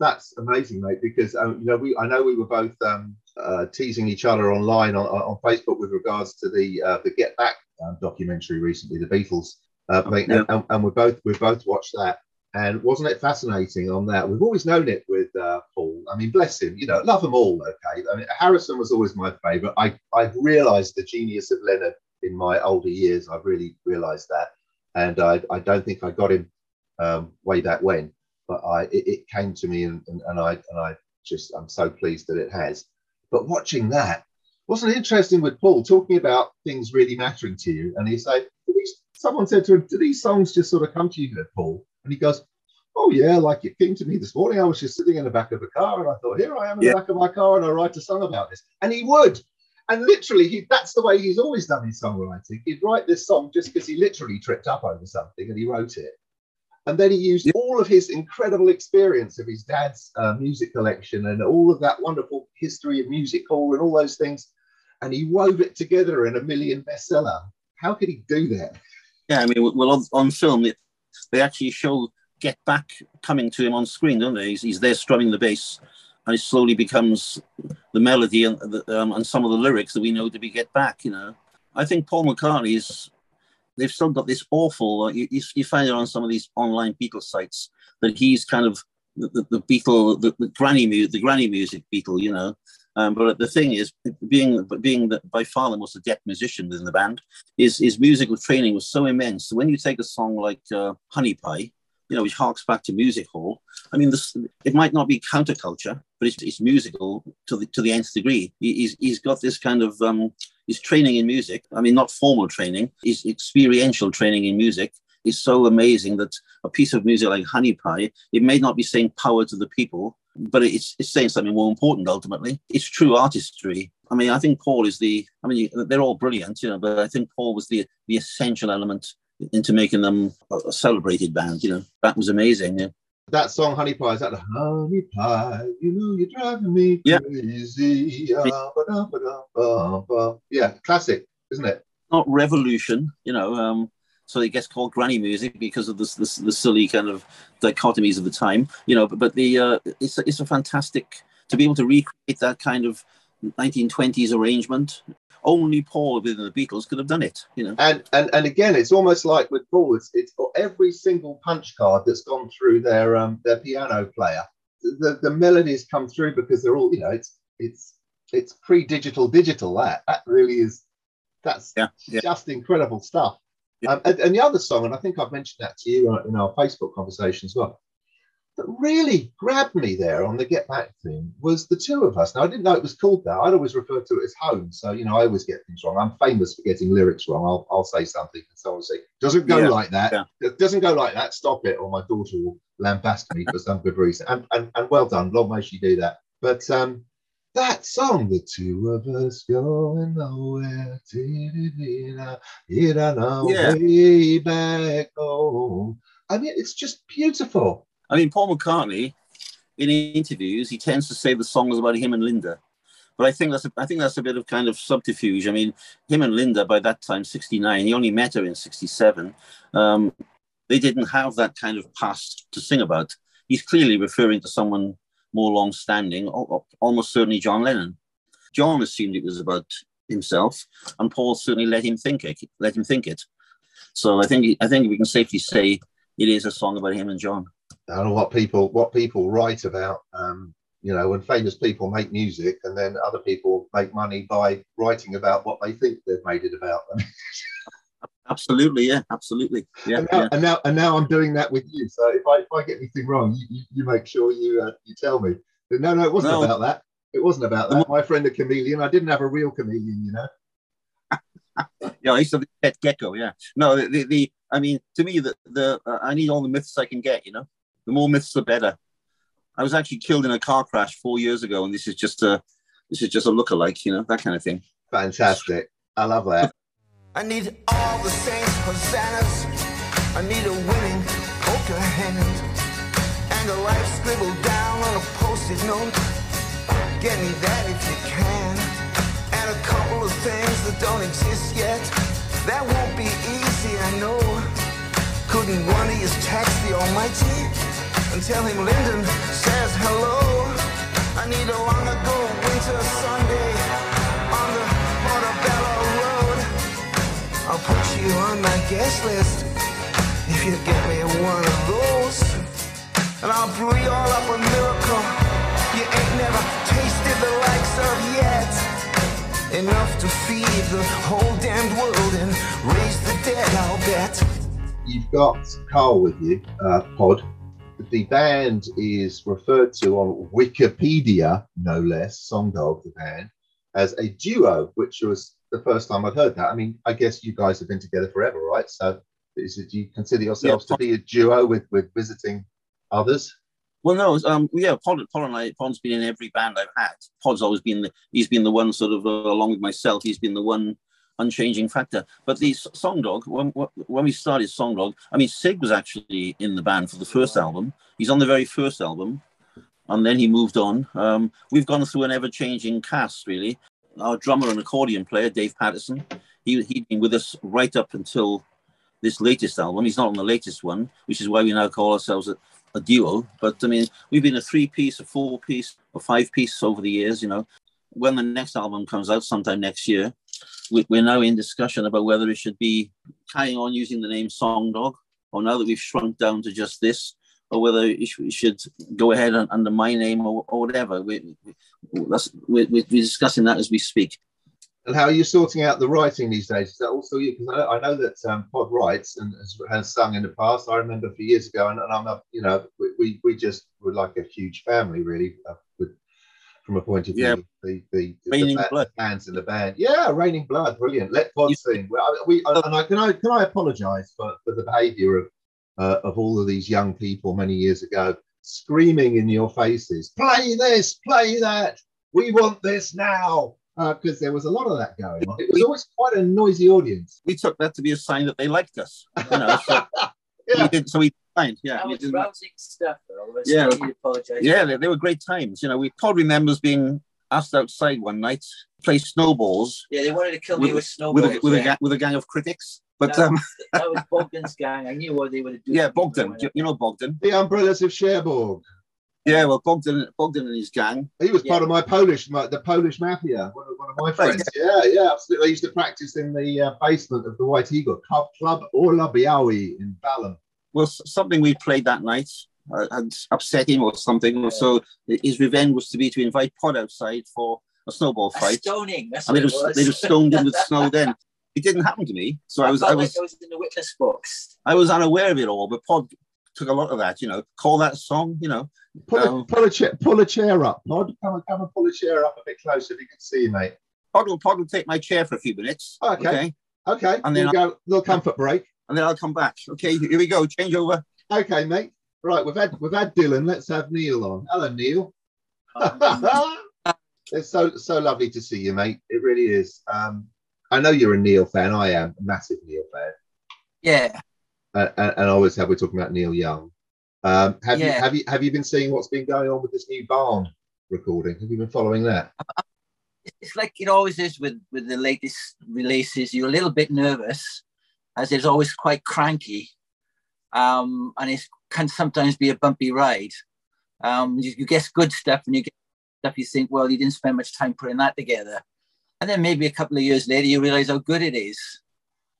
That's amazing, mate. Because um, you know, we I know we were both um, uh, teasing each other online on, on Facebook with regards to the uh, the Get Back um, documentary recently, the Beatles. Uh, yeah. and, and we both we both watched that. And wasn't it fascinating on that? We've always known it with uh, Paul. I mean, bless him, you know, love them all, okay? I mean, Harrison was always my favourite. I, I've realised the genius of Lennon in my older years. I've really realised that. And I, I don't think I got him um, way back when, but I it, it came to me and, and, and, I and I just I'm so pleased that it has. But watching that wasn't it interesting with Paul talking about things really mattering to you, and he said, someone said to him, "Do these songs just sort of come to you, Paul?" And he goes, Oh, yeah, like it came to me this morning. I was just sitting in the back of a car and I thought, Here I am in yeah. the back of my car and I write a song about this. And he would. And literally, he, that's the way he's always done his songwriting. He'd write this song just because he literally tripped up over something and he wrote it. And then he used yeah. all of his incredible experience of his dad's uh, music collection and all of that wonderful history of music hall and all those things. And he wove it together in a million bestseller. How could he do that? Yeah, I mean, well, on, on film, it, they actually show Get Back coming to him on screen, don't they? He's, he's there strumming the bass, and it slowly becomes the melody and, the, um, and some of the lyrics that we know to be Get Back. You know, I think Paul McCartney is. They've still got this awful. Uh, you, you, find it on some of these online Beatles sites that he's kind of the, the, the Beatle, the, the granny music, the granny music Beatle. You know, um, but the thing is, being being the, by far the most adept musician within the band, his, his musical training was so immense. So when you take a song like uh, Honey Pie, you know, which harks back to music hall. I mean, this, it might not be counterculture, but it's, it's musical to the to the nth degree. He, he's he's got this kind of um, his training in music. I mean, not formal training, his experiential training in music is so amazing that a piece of music like Honey Pie, it may not be saying power to the people, but it's, it's saying something more important ultimately. It's true artistry. I mean, I think Paul is the, I mean, they're all brilliant, you know, but I think Paul was the, the essential element into making them a celebrated band. You know, that was amazing. Yeah. that song Honey Pie, is that the Honey Pie? You know you're driving me Yeah. crazy. Ah, ba-da, ba-da, ba, ba. Yeah, classic, isn't it? Not revolution, you know. Um, so it gets called granny music because of this, this the silly kind of dichotomies of the time, you know. But, but the uh, it's a, it's a fantastic to be able to recreate that kind of 1920s arrangement. Only Paul within the Beatles could have done it, you know. And and and again, it's almost like with Paul, it's, it's got every single punch card that's gone through their um their piano player. The the melodies come through because they're all you know. It's it's it's pre-digital digital. That that really is that's Yeah, yeah. just incredible stuff. Yeah. Um, and, and the other song, and I think I've mentioned that to you uh, in our Facebook conversation as well, that really grabbed me there on the Get Back thing was the two of us. Now, I didn't know it was called that. I'd always referred to it as home. So, you know, I always get things wrong. I'm famous for getting lyrics wrong. I'll, I'll say something and someone will say, doesn't go Yeah, like that. yeah. It doesn't go like that. Stop it. Or my daughter will lambast me for some good reason. And, and, and well done. Long may she do that. But um, that song, the two of us going nowhere, it on our Yeah. way back home. I mean, it's just beautiful. I mean, Paul McCartney, in interviews, he tends to say the song is about him and Linda. But I think that's a, I think that's a bit of kind of subterfuge. I mean, him and Linda by that time, '69, he only met her in '67. Um, they didn't have that kind of past to sing about. He's clearly referring to someone more long-standing, al- al- almost certainly John Lennon. John assumed it was about himself, and Paul certainly let him think it. Let him think it. So I think I think we can safely say it is a song about him and John. I don't know what people what people write about. Um, you know, when famous people make music, and then other people make money by writing about what they think they've made it about. Absolutely, yeah, absolutely, yeah, and, now, yeah. and now, and now I'm doing that with you. So if I if I get anything wrong, you, you, you make sure you uh, you tell me. But no, no, it wasn't No. about that. It wasn't about that. My friend a chameleon. I didn't have a real chameleon, you know. Yeah, I used to have a pet gecko. Yeah, no, the, the, the I mean, to me, the the uh, I need all the myths I can get. You know, the more myths, the better. I was actually killed in a car crash four years ago, and this is just a this is just a lookalike. You know, that kind of thing. Fantastic. I love that. I need all the saints hosannas. I need a winning poker hand and a life scribbled down on a post-it note. Get me that if you can, and a couple of things that don't exist yet. That won't be easy, I know. Couldn't one of you text the Almighty and tell him Lyndon says hello? I need a long ago winter Sunday you on my guest list if you get me one of those. And I'll brew you all up a miracle you ain't never tasted the likes of yet. Enough to feed the whole damned world and raise the dead, I'll bet. You've got Carl with you, uh, Pod. The band is referred to on Wikipedia, no less, Song Dog, the band, as a duo, which was the first time I've heard that. I mean, I guess you guys have been together forever, right? So, is it, do you consider yourselves Yeah. to be a duo with with visiting others? Well, no, um, yeah, Pod, Pod and I, Pod's been in every band I've had. Pod's always been the, he's been the one sort of uh, along with myself. He's been the one unchanging factor. But the Song Dog, when when we started Song Dog, I mean, Sig was actually in the band for the first album. He's on the very first album, and then he moved on. Um, we've gone through an ever-changing cast, really. Our drummer and accordion player, Dave Patterson, he he'd been with us right up until this latest album. He's not on the latest one, which is why we now call ourselves a, a duo. But I mean, we've been a three-piece, a four-piece, a five-piece over the years. You know, when the next album comes out sometime next year, we, we're now in discussion about whether it should be carrying on using the name Song Dog, or now that we've shrunk down to just this, or whether it we should go ahead under my name or, or whatever. We, we, that's, we're, we're discussing that as we speak. And how are you sorting out the writing these days? Is that also you? Because I, I know that um, Pod writes and has, has sung in the past. I remember a few years ago, and, and I'm a, you know, we, we, we just were like a huge family, really, uh, with, from a point of view. Yeah. The, the, the, Raining the, Blood. fans in the band. Yeah, Raining Blood, brilliant. Let Pod You- sing. I- we, and I can I can I apologise for, for the behaviour of uh, of all of these young people many years ago, screaming in your faces, "Play this, play that. We want this now." Because there was a lot of that going on. It was always quite a noisy audience. We took that to be a sign that they liked us. You know, so Yeah. we did, so we fine. Yeah, That we was didn't- rousing stuff, though. Yeah. I need to apologize. yeah, they, they were great times. You know, we Todd remembers being asked outside one night to play snowballs Yeah, they wanted to kill me with with, snowballs. with, a, with, a, yeah. gang, with a gang of critics. But No. um, that was Bogdan's gang. I knew what they would do. yeah, Bogdan, you, you know Bogdan. The Umbrellas of Cherbourg. Yeah, well, Bogdan, Bogdan and his gang. He was part of my Polish, my, the Polish mafia, one of, one of my friends. Yeah, yeah, absolutely. I used to practice in the uh, basement of the White Eagle Club, Club Orla Biały in Balham. Well, something we played that night uh, had upset him or something. Yeah. So his revenge was to be to invite Pod outside for a snowball A fight. stoning. That's and what they it just was. they just stoned him with snow. Then it didn't happen to me, so I was I was like I was in the witness box. I was unaware of it all. But Pod took a lot of that. You know, call that song. You know, Pull, a, Um, pull, a chair, pull a chair up, Pod. Come and come and pull a chair up a bit closer if you can see, mate. Pod will Pod will take my chair for a few minutes. Okay. Okay, And then we'll go little comfort break. and then I'll come back. Okay, here we go. Change over. Okay, mate. Right, we've had we've had Dylan. Let's have Neil on. Hello, Neil. Um, it's so so lovely to see you, mate. It really is. Um, I know you're a Neil fan. I am a massive Neil fan. yeah, uh, and, and I always have we're talking about Neil Young. Um, have you have you have you been seeing what's been going on with this new Barn recording? Have you been following that? it's like it always is with with the latest releases. You're a little bit nervous, as it's always quite cranky, um, and it can sometimes be a bumpy ride. Um, you, you get good stuff, and you get stuff you think, well, you didn't spend much time putting that together, and then maybe a couple of years later, you realize how good it is.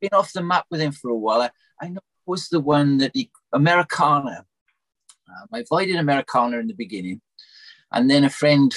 Been off the map with him for a while. I, I know it was the one that he Americana. Um, I avoided Americana in the beginning, and then a friend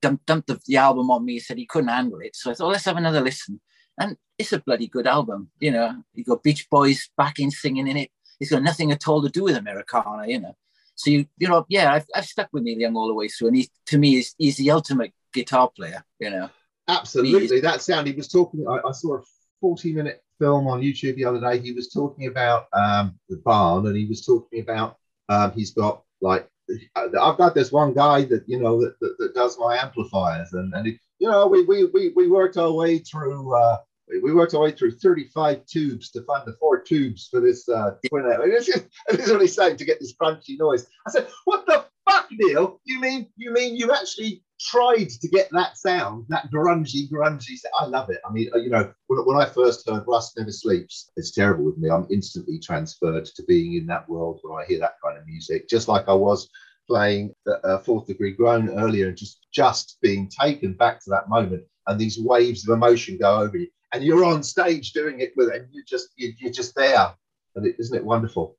dumped, dumped the, the album on me. He said he couldn't handle it. So I thought, let's have another listen. And it's a bloody good album. You know, you got Beach Boys backing singing in it. It's got nothing at all to do with Americana, you know. So you, you know, yeah, I've, I've stuck with Neil Young all the way through. And he, to me, is he's the ultimate guitar player, you know. Absolutely, that sound. He was talking. I, I saw a forty-minute film on YouTube the other day. He was talking about um, the barn, and he was talking about um, he's got like I've got this one guy that you know that, that, that does my amplifiers, and and he, you know we we we we worked our way through. Uh, we- worked our way through 35 tubes to find the four tubes for this uh, twin. And this is, and this is what he's saying to get this crunchy noise. I said, "What the Neil? You mean you mean you actually tried to get that sound, that grungy, grungy sound? I love it. I mean, uh, you know, when, when I first heard Rust Never Sleeps, it's terrible with me. I'm instantly transferred to being in that world when I hear that kind of music, just like I was playing the uh, Fourth Degree Groan earlier, and just just being taken back to that moment, and these waves of emotion go over you, and you're on stage doing it with, it, and you just you, you're just there, and it, isn't it wonderful?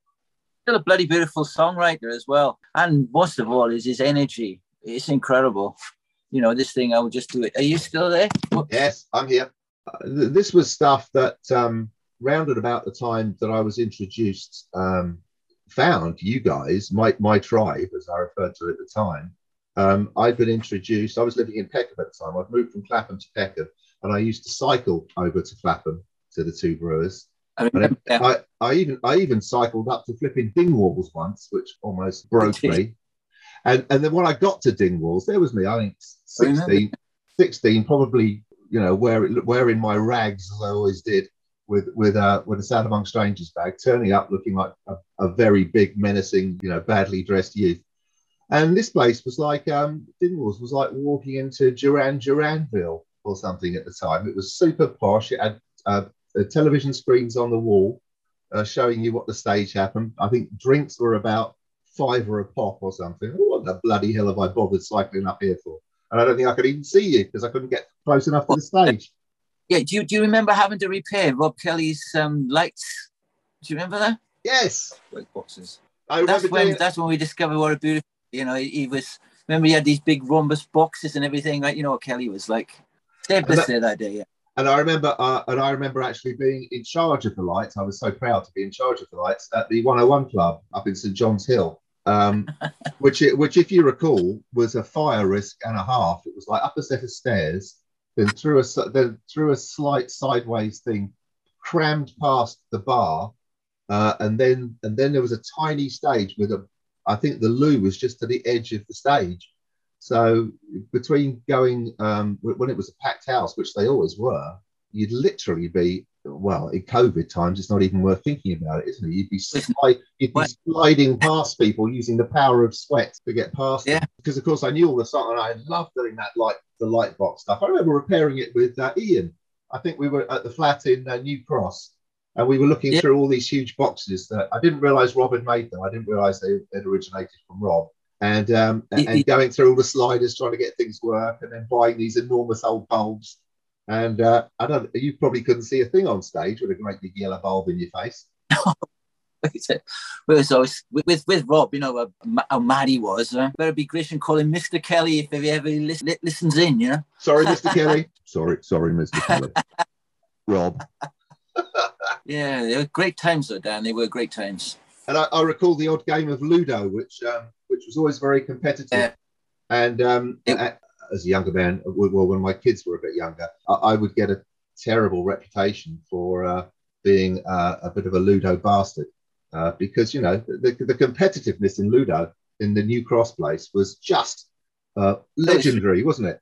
Still a bloody beautiful songwriter as well. And most of all is his energy. It's incredible. You know, this thing, I will just do it. Are you still there? Yes, I'm here. Uh, th- this was stuff that um, rounded about the time that I was introduced, um, found you guys, my, my tribe, as I referred to at the time. Um, I'd been introduced, I was living in Peckham at the time. I'd moved from Clapham to Peckham, and I used to cycle over to Clapham to the two brewers. I yeah. I, I even I even cycled up to flipping Dingwalls once, which almost broke me. And and then when I got to Dingwalls, there was me. I think I 16, 16 probably you know wearing wearing my rags as I always did with with uh with a Sad Among Strangers bag, turning up looking like a, a very big menacing you know badly dressed youth. And this place was like um Dingwalls was like walking into Duran Duranville or something at the time. It was super posh. It had uh, uh, television screens on the wall uh, showing you what the stage happened. I think drinks were about five or a pop or something. What the bloody hell have I bothered cycling up here for? And I don't think I could even see you because I couldn't get close enough to the stage. Yeah, do you, do you remember having to repair Rob Kelly's um, lights? Do you remember that? Yes, Light boxes. I That's when that's when we discovered what a beautiful. You know, he, he was. Remember, he had these big rhombus boxes and everything, right? You know what Kelly was like. Us that- there that day. Yeah. And I remember, uh, and I remember actually being in charge of the lights. I was so proud to be in charge of the lights at the 101 Club up in St John's Hill, um, which, it, which, if you recall, was a fire risk and a half. It was like up a set of stairs, then through a then through a slight sideways thing, crammed past the bar, uh, and then and then there was a tiny stage with a. I think the loo was just to the edge of the stage. So between going um, when it was a packed house, which they always were, you'd literally be well, in COVID times, it's not even worth thinking about it, isn't it? You'd be, slide, you'd be sliding past people using the power of sweat to get past Yeah. them. Because of course I knew all the stuff, and I loved doing that light, the light box stuff. I remember repairing it with uh, Ian. I think we were at the flat in uh, New Cross, and we were looking Yeah. through all these huge boxes that I didn't realise Rob had made them. I didn't realise they had originated from Rob. And um, and going through all the sliders, trying to get things work, and then buying these enormous old bulbs. And uh, I don't, you probably couldn't see a thing on stage with a great big yellow bulb in your face. Whereas I was with, with, Rob, you know, uh, how mad he was. Uh, better be gracious and call him Mr. Kelly if he ever lis- li- listens in, you know. Sorry, Mr. Kelly. Sorry, sorry, Mr. Kelly. Rob. Yeah, they were great times though, Dan. They were great times. And I, I recall the odd game of Ludo, which um, which was always very competitive. Yeah. And um, It- as a younger man, well, when my kids were a bit younger, I, I would get a terrible reputation for uh, being uh, a bit of a Ludo bastard uh, because you know the, the competitiveness in Ludo in the New Cross place was just uh, legendary, wasn't it?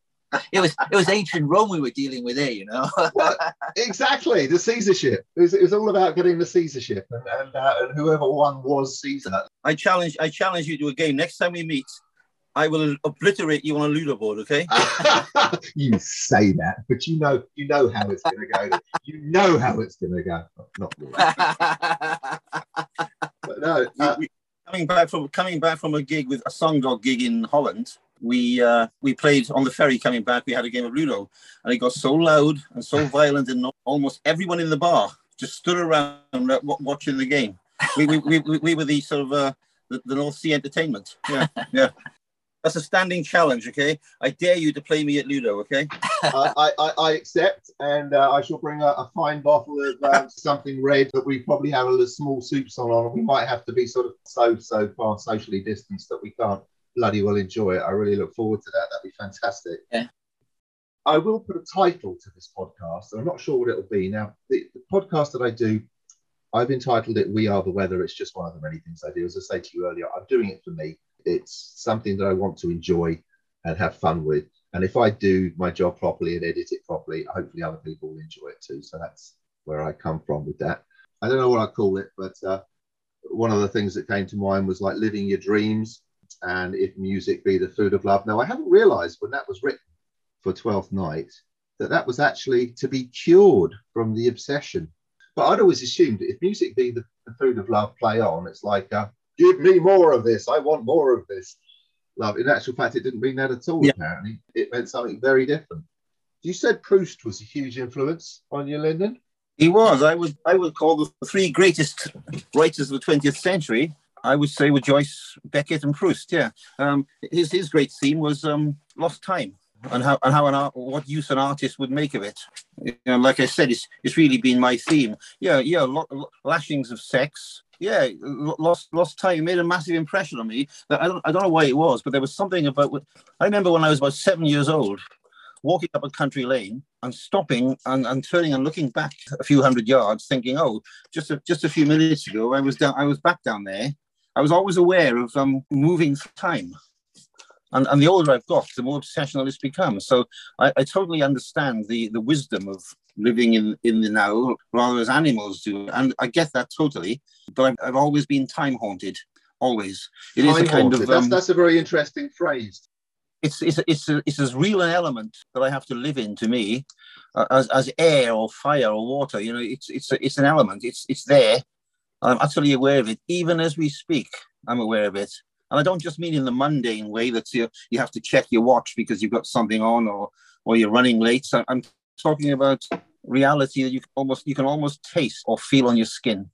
It was it was ancient Rome we were dealing with there, you know. Well, exactly, the Caesarship. It was, it was all about getting the Caesarship, and and, uh, and whoever won was Caesar. I challenge I challenge you to a game. Next time we meet, I will obliterate you on a Ludo board, okay? you say that, but you know you know how it's going to go. You know how it's going to go. Not really, but no. Uh, coming back from coming back from a gig with a song dog gig in Holland, we uh, we played on the ferry coming back. We had a game of Ludo, and it got so loud and so violent, and almost everyone in the bar just stood around uh, watching the game. We we, we, we- we were the sort of uh, the, the North Sea entertainment. Yeah, yeah. That's a standing challenge, okay? I dare you to play me at Ludo, okay? I, I, I accept, and uh, I shall bring a, a fine bottle of um, something red that we probably have a little small soups on. on. We might have to be sort of so so far socially distanced that we can't bloody well enjoy it. I really look forward to that. That'd be fantastic. Yeah. I will put a title to this podcast. I'm not sure what it'll be. Now, the, the podcast that I do, I've entitled it "We Are the Weather." It's just one of the many things I do. As I say to you earlier, I'm doing it for me. It's something that I want to enjoy and have fun with. And if I do my job properly and edit it properly, hopefully other people will enjoy it too. So that's where I come from with that. I don't know what I call it, but uh, one of the things that came to mind was like living your dreams and if music be the food of love. Now, I haven't realized when that was written for Twelfth Night that that was actually to be cured from the obsession. But I'd always assumed if music be the, the food of love, play on, it's like, uh, give me more of this. I want more of this love. In actual fact, it didn't mean that at all, Yeah. apparently. It meant something very different. You said Proust was a huge influence on you, Lyndon? He was. I would. I would call the three greatest writers of the 20th century. I would say with Joyce, Beckett, and Proust. Yeah. Um, his his great theme was um, lost time and how and how an art, what use an artist would make of it. You know, like I said, it's it's really been my theme. Yeah, yeah. Lo- lashings of sex. Yeah, lost lost time made a massive impression on me. That I don't I don't know why it was, but there was something about. I remember when I was about seven years old, walking up a country lane and stopping and, and turning and looking back a few hundred yards, thinking, "Oh, just a, just a few minutes ago, I was down, I was back down there." I was always aware of um, moving time, and, and the older I've got, the more obsessional it's become. So I, I totally understand the the wisdom of living in in the now rather as animals do, and I get that totally. But I've, I've always been time haunted. Always, it is a Time kind haunted. of that's, um, that's a very interesting phrase. it's it's it's a, it's as real an element that I have to live in to me uh, as as air or fire or water. You know, it's it's a, it's an element. It's it's there. I'm utterly aware of it. Even as we speak, I'm aware of it. And I don't just mean in the mundane way that you you have to check your watch because you've got something on or or you're running late. So I'm talking about reality that you can almost you can almost taste or feel on your skin.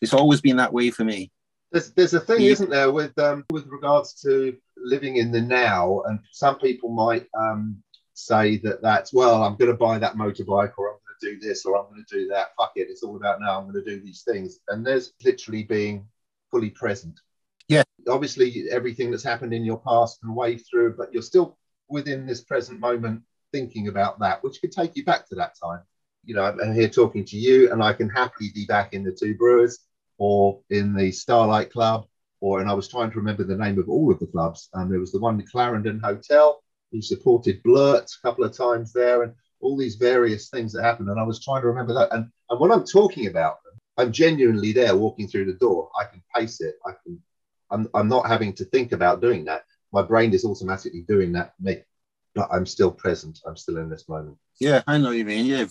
It's always been that way for me. There's, there's a thing, Yeah. isn't there, with um, with regards to living in the now, and some people might um, say that that's well, I'm going to buy that motorbike, or I'm do this, or I'm going to do that. Fuck it, it's all about now. I'm going to do these things, and there's literally being fully present. Yeah. Obviously, everything that's happened in your past can wave through, but you're still within this present moment, thinking about that, which could take you back to that time. You know, I'm here talking to you, and I can happily be back in the Two Brewers or in the Starlight Club, or and I was trying to remember the name of all of the clubs. And there was the one, the Clarendon Hotel, who supported Blurt a couple of times there, and all these various things that happen. And I was trying to remember that. And, and when I'm talking about them, I'm genuinely there walking through the door. I can pace it. I can, I'm, I'm not having to think about doing that. My brain is automatically doing that for me, but I'm still present. I'm still in this moment. Yeah, I know you mean. Yeah,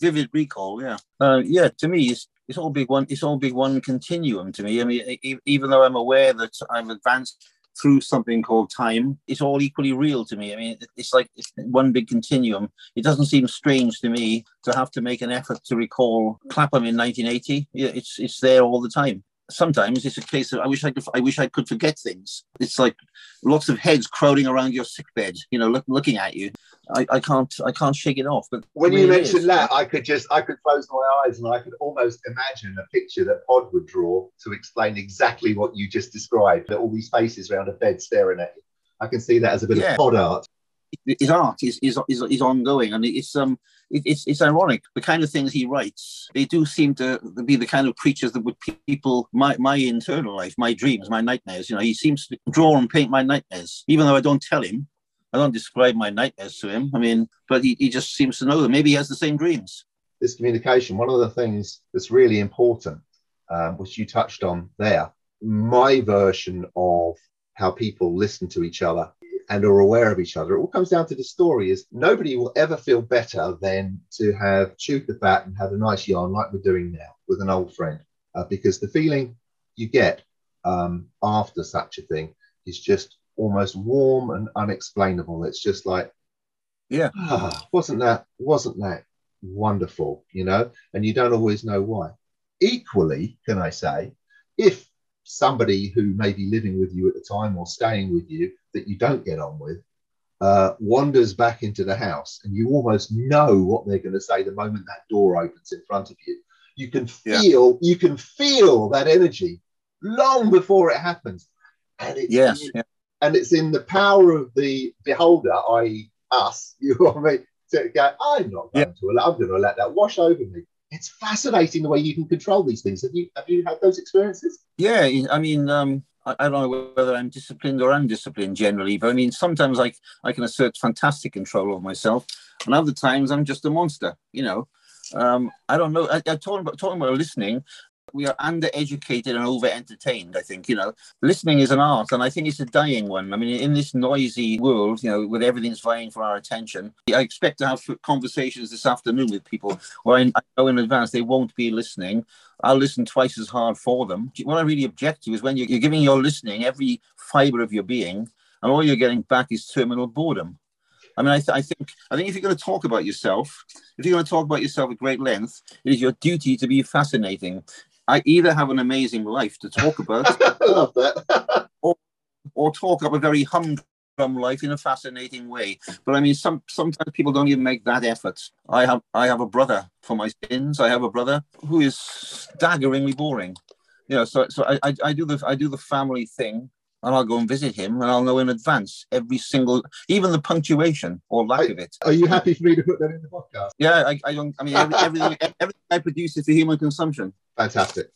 vivid, recall. Yeah, uh, yeah. To me, it's it's all big one. It's all big one continuum to me. I mean, even though I'm aware that I've advanced through something called time, it's all equally real to me. I mean, it's like one big continuum. It doesn't seem strange to me to have to make an effort to recall Clapham in 1980. It's it's there all the time. Sometimes it's a case of I wish I could I wish I could forget things. It's like lots of heads crowding around your sick bed, you know, look, looking at you. I, I can't I can't shake it off. But when you mentioned that, I could just I could close my eyes and I could almost imagine a picture that Pod would draw to explain exactly what you just described. That All these faces around a bed staring at you. I can see that as a bit yeah. of pod art. His art is, is, is, is ongoing, and it's um it, it's it's ironic. The kind of things he writes, they do seem to be the kind of creatures that would people my my internal life, my dreams, my nightmares. You know, he seems to draw and paint my nightmares, even though I don't tell him. I don't describe my nightmares to him. I mean, but he, he just seems to know them. Maybe he has the same dreams. This communication, one of the things that's really important, um, which you touched on there, my version of how people listen to each other and are aware of each other. It all comes down to the story is nobody will ever feel better than to have chewed the fat and had a nice yarn like we're doing now with an old friend. Uh, because the feeling you get um, after such a thing is just almost warm and unexplainable. It's just like, yeah, ah, wasn't that wasn't that wonderful, you know? And you don't always know why. Equally, can I say, if somebody who may be living with you at the time or staying with you that you don't get on with uh, wanders back into the house and you almost know what they're going to say the moment that door opens in front of you you can feel yeah. you can feel that energy long before it happens and it's yes yeah and it's in the power of the beholder, i.e., us. You know what I mean? To go, I'm not going yeah. to allow. I'm going to let that wash over me. It's fascinating the way you can control these things. Have you have you had those experiences? Yeah, I mean, um, I, don't know whether I'm disciplined or undisciplined generally, but I mean, sometimes I I can assert fantastic control over myself, and other times I'm just a monster. You know, um, I don't know. I, I about talking about listening we are undereducated and over entertained. I think you know, listening is an art, and I think it's a dying one. I mean, in this noisy world, you know, with everything's vying for our attention, I expect to have conversations this afternoon with people where I, know in advance they won't be listening. I'll listen twice as hard for them. What I really object to is when you're, you're giving your listening every fiber of your being, and all you're getting back is terminal boredom. I mean, I, th- I, think I think if you're going to talk about yourself, if you're going to talk about yourself at great length, it is your duty to be fascinating. I either have an amazing life to talk about, love that, or, or talk up a very humdrum life in a fascinating way. But I mean, some sometimes people don't even make that effort. I have I have a brother for my sins. I have a brother who is staggeringly boring. You know, so so I, I, I do the I do the family thing and I'll go and visit him, and I'll know in advance every single, even the punctuation or lack are, of it. Are you happy for me to put that in the podcast? Yeah, I, I don't. I mean, every, everything, everything I produce is for human consumption. Fantastic.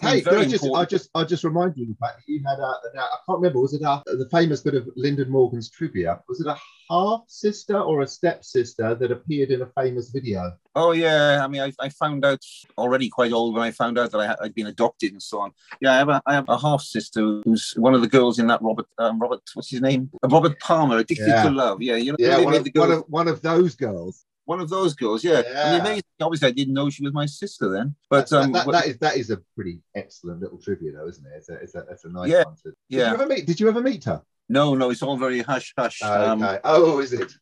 Hey, can I just, I just, I just remind you of the fact that you had a, a, I can't remember, was it a, the famous bit of Lyndon Morgans' trivia? Was it a half sister or a stepsister that appeared in a famous video? Oh yeah, I mean, I, I found out already quite old when I found out that I had been adopted and so on. Yeah, I have a, I have a half sister who's one of the girls in that Robert, um, Robert, what's his name? Robert Palmer, Addicted yeah. to Love. Yeah, you know, yeah, one of, one of, one of those girls one of those girls. Yeah, yeah. I mean, amazing. Obviously, I didn't know she was my sister then. But um, that, that is that is a pretty excellent little trivia, though, isn't it? It's a, it's a, it's a nice yeah, one. To, did yeah. You ever meet, did you ever meet her? No, no, it's all very hush hush. Um, okay. Um, oh, is it?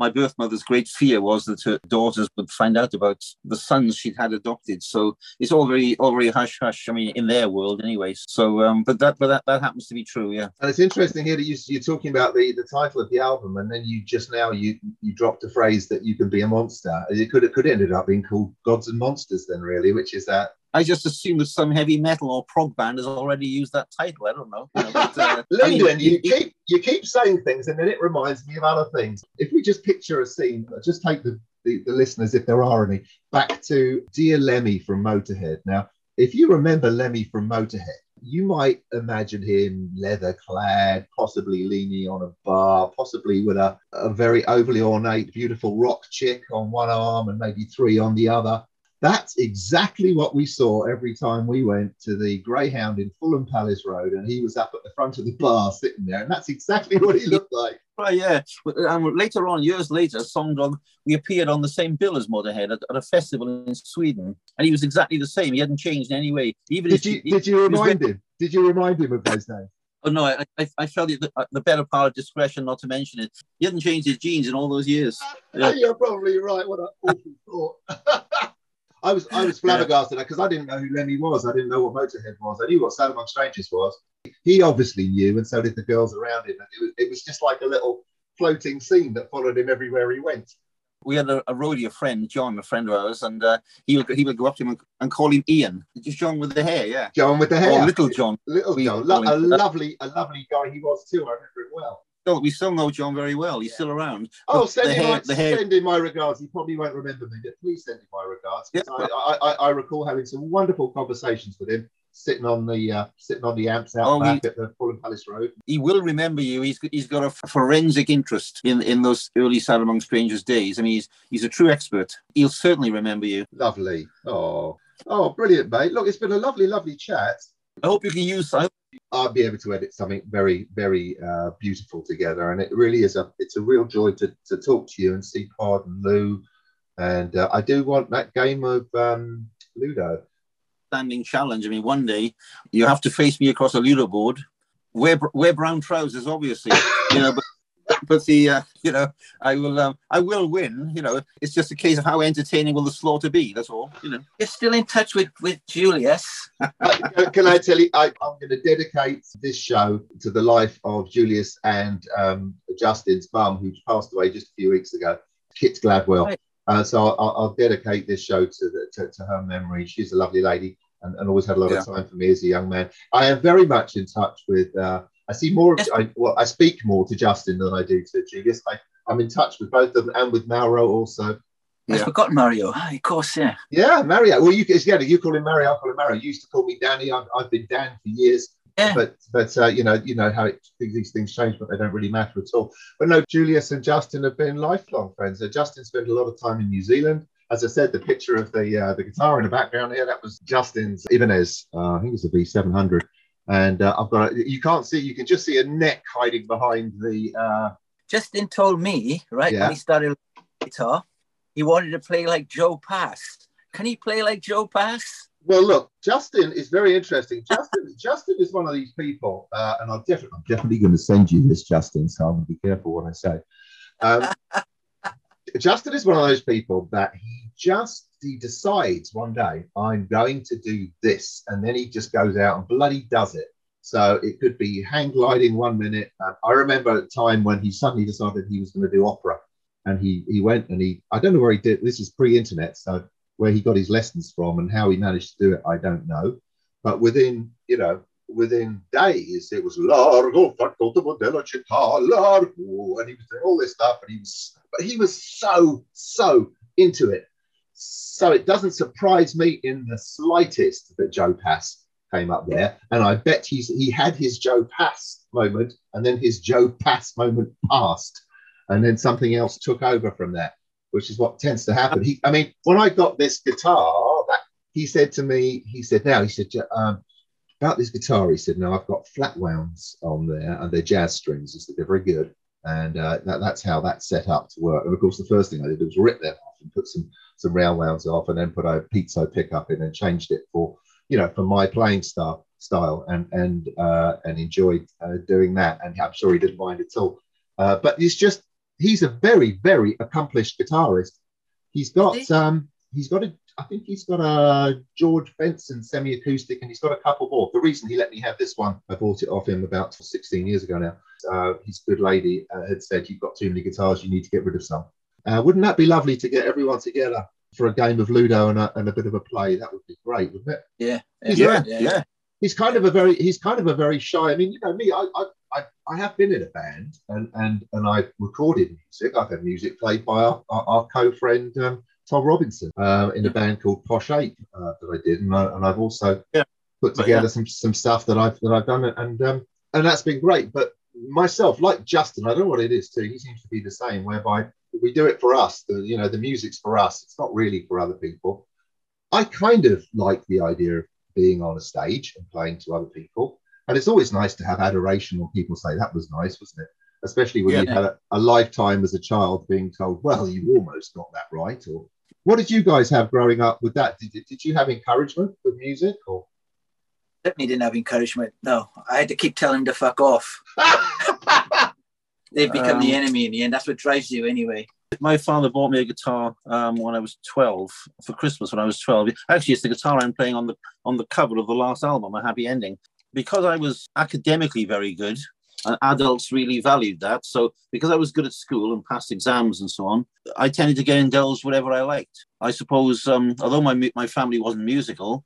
My birth mother's great fear was that her daughters would find out about the sons she'd had adopted. So it's all very, all very hush hush. I mean, in their world, anyway. So, um, but that, but that, that happens to be true, yeah. And it's interesting here that you, you're talking about the the title of the album, and then you just now you you dropped a phrase that you can be a monster. It could it could ended up being called Gods and Monsters, then really, which is that I just assume that some heavy metal or prog band has already used that title. I don't know. You know but, uh, Lyndon, I mean, you, you, keep you keep saying things, and then it reminds me of other things. If we just picture a scene, just take the, the, the listeners, if there are any, back to Dear Lemmy from Motorhead. Now, if you remember Lemmy from Motorhead, you might imagine him leather clad, possibly leaning on a bar, possibly with a, a very overly ornate, beautiful rock chick on one arm and maybe three on the other. That's exactly what we saw every time we went to the Greyhound in Fulham Palace Road, and he was up at the front of the bar sitting there, and that's exactly what he looked like. Right, yeah. And later on, years later, Songdog, we appeared on the same bill as Motorhead at, at, a festival in Sweden, and he was exactly the same. He hadn't changed in any way. Even did you, he, did you remind him? Did you remind him of those days? Oh no, I, I, I felt the, uh, the, better part of discretion not to mention it. He hadn't changed his jeans in all those years. Yeah. You're probably right. What an awful thought. I was I was flabbergasted because I didn't know who Lemmy was. I didn't know what Motorhead was. I knew what Among Strangers was. He obviously knew, and so did the girls around him. And it was, it was just like a little floating scene that followed him everywhere he went. We had a, a roadie, friend, John, a friend of ours, and uh, he would he would go up to him and, and, call him Ian. Just John with the hair, yeah. John with the hair. Or Little John. Little John. Lo- a lovely, a lovely guy he was too. I remember it well still, we still know John very well. He's yeah. still around. Oh, send, him, hair, my, hair... send him my regards. He probably won't remember me, but please send him my regards. Yeah. I, I, I, recall having some wonderful conversations with him, sitting on the uh, sitting on the amps out oh, back he, at the Fulham Palace Road. He will remember you. He's he's got a forensic interest in in those early Sad Among Strangers days. I mean, he's he's a true expert. He'll certainly remember you. Lovely. Oh, oh, brilliant, mate. Look, it's been a lovely, lovely chat. I hope you can use. I I'll be able to edit something very, very uh, beautiful together, and it really is a it's a real joy to, to talk to you and see Pod and Lou, and uh, I do want that game of um, Ludo. Standing challenge. I mean, one day you have to face me across a Ludo board. Wear wear brown trousers, obviously, you know, but but the uh, you know I will um, I will win. You know, it's just a case of how entertaining will the slaughter be. That's all. You know. You're still in touch with with Julius. can I tell you? I, am going to dedicate this show to the life of Julius and um, Justin's mum, who passed away just a few weeks ago, Kit Gladwell. Right. Uh, so I'll, I'll, dedicate this show to, the, to, to her memory. She's a lovely lady. And, and, always had a lot yeah. of time for me as a young man. I am very much in touch with uh, I see more. Of, I, well, I speak more to Justin than I do to Julius. I, I'm in touch with both of them and with Mauro also. Yeah. I've forgotten Mario. Oh, of course, yeah. Yeah, Mario. Well, you yeah, you call him Mario, I call him Mario. You used to call me Danny. I've, I've been Dan for years. Yeah. But but uh, you know you know how it, these things change, but they don't really matter at all. But no, Julius and Justin have been lifelong friends. Uh, Justin spent a lot of time in New Zealand. As I said, the picture of the uh, the guitar in the background here that was Justin's Ibanez. Uh, I think it was a V700 and uh, I've got a, you can't see you can just see a neck hiding behind the. Uh... Justin told me right yeah. when he started guitar, he wanted to play like Joe Pass. Can he play like Joe Pass? Well, look, Justin is very interesting. Justin, Justin is one of these people, uh, and I'm definitely, I'm definitely going to send you this, Justin. So I'm going to be careful what I say. Um, Justin is one of those people that he just he decides one day I'm going to do this, and then he just goes out and bloody does it. So it could be hang gliding one minute. Um, I remember at a time when he suddenly decided he was going to do opera, and he he went and he I don't know where he did. This is pre-internet, so where he got his lessons from and how he managed to do it, I don't know. But within you know within days, it was largo, della città, largo, and he was doing all this stuff, and he was, but he was so, so into it. So it doesn't surprise me in the slightest that Joe Pass came up there, and I bet he's he had his Joe Pass moment, and then his Joe Pass moment passed, and then something else took over from that, which is what tends to happen. He, I mean, when I got this guitar, that he said to me, he said, now he said, um, about this guitar, he said, "No, I've got flat wounds on there, and they're jazz strings. He said they're very good, and uh, that, that's how that's set up to work." And of course, the first thing I did was rip them and put some some round wounds off, and then put a piezo pickup in and changed it for you know for my playing style style, and and uh, and enjoyed uh, doing that. And I'm sure he didn't mind at all. Uh, but he's just he's a very very accomplished guitarist. He's got um he's got a I think he's got a George Benson semi-acoustic, and he's got a couple more. The reason he let me have this one, I bought it off him about 16 years ago now. Uh, his good lady uh, had said, "You've got too many guitars. You need to get rid of some." Uh, wouldn't that be lovely to get everyone together for a game of Ludo and a, and a bit of a play? That would be great, wouldn't it? Yeah, yeah, yeah, yeah. He's kind of a very, he's kind of a very shy. I mean, you know, me, I, I I, I, have been in a band and and and I've recorded music. I've had music played by our, our, our co-friend um, Tom Robinson uh, in a band called Posh Ape uh, that I did, and, I, have also yeah. put together yeah. some some stuff that I've that I've done, and um, and that's been great. But myself, like Justin, I don't know what it is too. He seems to be the same, whereby we do it for us. The you know the music's for us. It's not really for other people. I kind of like the idea of being on a stage and playing to other people, and it's always nice to have adoration when people say that was nice, wasn't it? Especially when Yeah. you had a, a lifetime as a child being told, "Well, you almost got that right," or what did you guys have growing up with that? Did, did you have encouragement with music or? Certainly didn't have encouragement. No, I had to keep telling him to fuck off. They've become the Um, enemy in the end. That's what drives you anyway. My father bought me a guitar um, when I was 12 for Christmas. When I was 12, actually, it's the guitar I'm playing on the on the cover of the last album, A Happy Ending. Because I was academically very good, and adults really valued that. So because I was good at school and passed exams and so on, I tended to get indulged whatever I liked. I suppose, um, although my my family wasn't musical,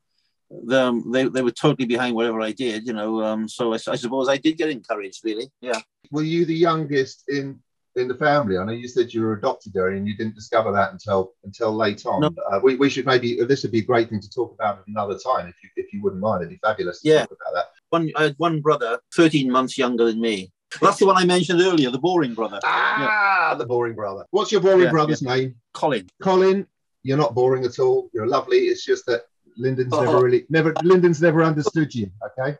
the, they they were totally behind whatever I did. You know, um, so I, I suppose I did get encouraged. Really, yeah. Were you the youngest in in the family? I know you said you were adopted there, and you didn't discover that until until late on. No. Uh, we, we should maybe this would be a great thing to talk about at another time if you if you wouldn't mind. It'd be fabulous to Yeah. talk about that. One I had one brother, 13 months younger than me. Well, That's the one I mentioned earlier, the boring brother, Ah, the boring brother. What's your boring Yeah, brother's name? Colin. Colin. You're not boring at all. You're lovely. It's just that Lyndon's Oh. never oh. really never Lyndon's never understood you. Okay.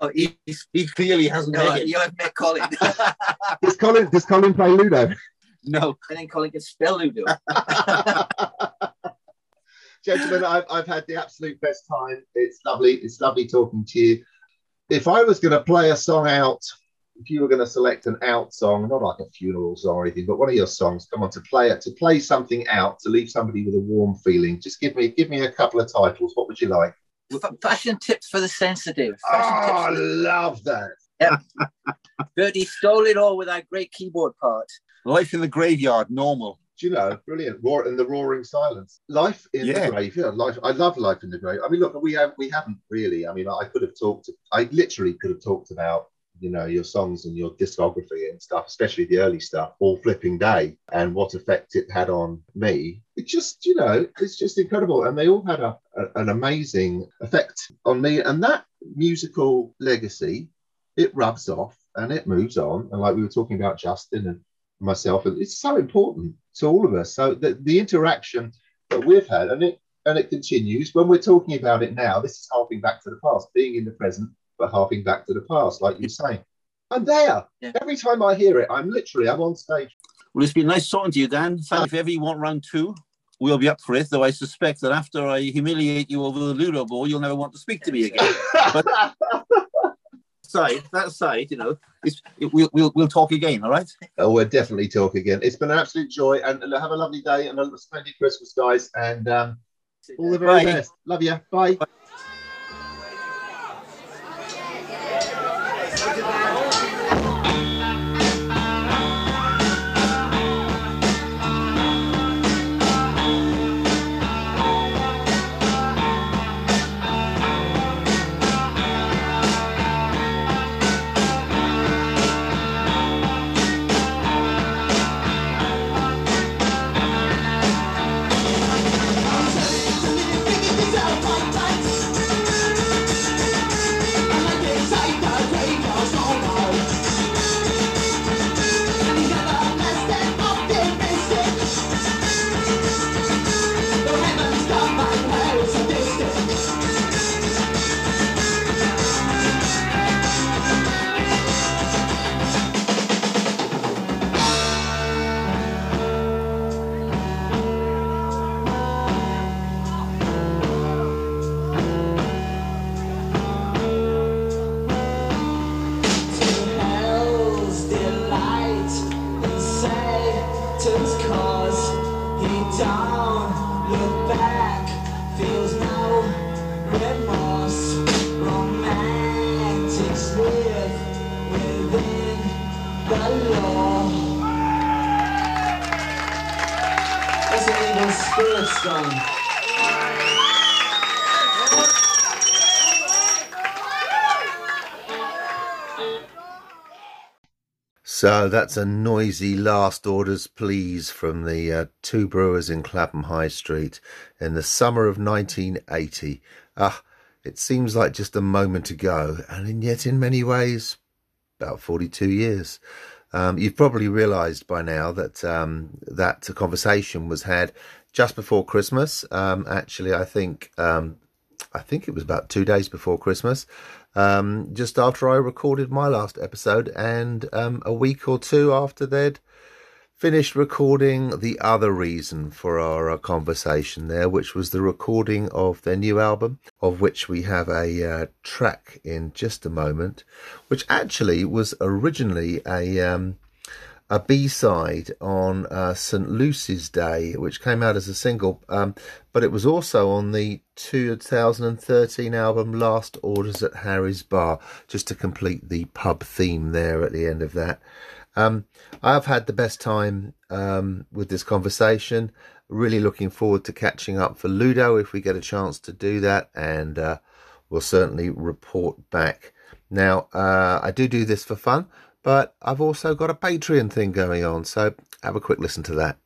Oh, He, he clearly hasn't no, met him. you have met Colin. Does Colin does Colin play Ludo? No, And then Colin can spell Ludo. Gentlemen, I've, I've had the absolute best time. It's lovely. It's lovely talking to you. If I was going to play a song out, if you were going to select an out song, not like a funeral song or anything, but one of your songs, come on, to play it, to play something out, to leave somebody with a warm feeling, just give me give me a couple of titles. What would you like? Fashion tips for the sensitive. Oh, Fashion I tips the- love that. Bertie stole it all with that great keyboard part. life in the graveyard, normal. Do you know, brilliant. Roar in the roaring silence. Life in Yeah. the graveyard. Life. I love life in the grave. I mean, look, we have we haven't really. I mean, I could have talked. I literally could have talked about you know your songs and your discography and stuff, especially the early stuff, all flipping day, and what effect it had on me. It just, you know, it's just incredible, and they all had a, a- an amazing effect on me, and that musical legacy, it rubs off and it moves on, and like we were talking about Justin and myself, it's so important to all of us. So the, the interaction that we've had, and it and it continues when we're talking about it now. This is harping back to the past, being in the present, but harping back to the past, like you saying. I'm there. Yeah. Every time I hear it, I'm literally I'm on stage. Well, it's been nice talking to you, Dan. Thank if ever you want round two, we'll be up for it. Though I suspect that after I humiliate you over the Ludo ball, you'll never want to speak to me again. side, that side, you know, it's, it, we'll, we'll we'll talk again. All right. oh, we'll definitely talk again. It's been an absolute joy, and have a lovely day and a splendid Christmas, guys, and um, all the very Bye. best. Love you. Bye. hell's So that's a noisy last orders please from the uh, two brewers in Clapham High Street in the summer of 1980. Ah, It seems like just a moment ago, and yet in many ways, about 42 years. Um, you've probably realised by now that um, that conversation was had just before Christmas. Um, actually, I think um, I think it was about two days before Christmas, um, just after I recorded my last episode, and um, a week or two after they'd finished recording the other reason for our, uh, conversation there, which was the recording of their new album, of which we have a uh, track in just a moment, which actually was originally a um, a B side on uh, St Lucy's Day, which came out as a single, um, but it was also on the 2013 album Last Orders at Harry's Bar, just to complete the pub theme there at the end of that. Um, I've had the best time um, with this conversation. Really looking forward to catching up for Ludo if we get a chance to do that, and uh, we'll certainly report back. Now, uh, I do do this for fun, but I've also got a Patreon thing going on, so have a quick listen to that.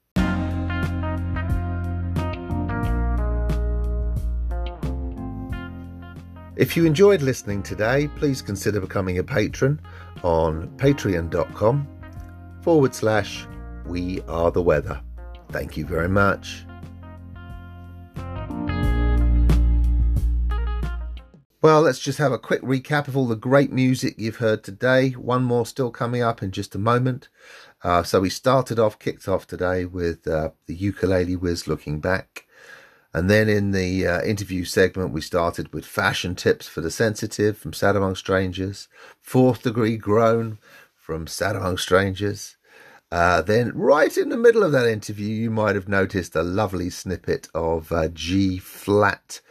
If you enjoyed listening today, please consider becoming a patron on patreon.com forward slash we are the weather. Thank you very much. Well, let's just have a quick recap of all the great music you've heard today. One more still coming up in just a moment. Uh, so we started off, kicked off today with uh, the ukulele whiz looking back. And then in the uh, interview segment, we started with fashion tips for the sensitive from Sad Among Strangers, fourth degree groan from Sad Among Strangers. Uh, then, right in the middle of that interview, you might have noticed a lovely snippet of uh, G flat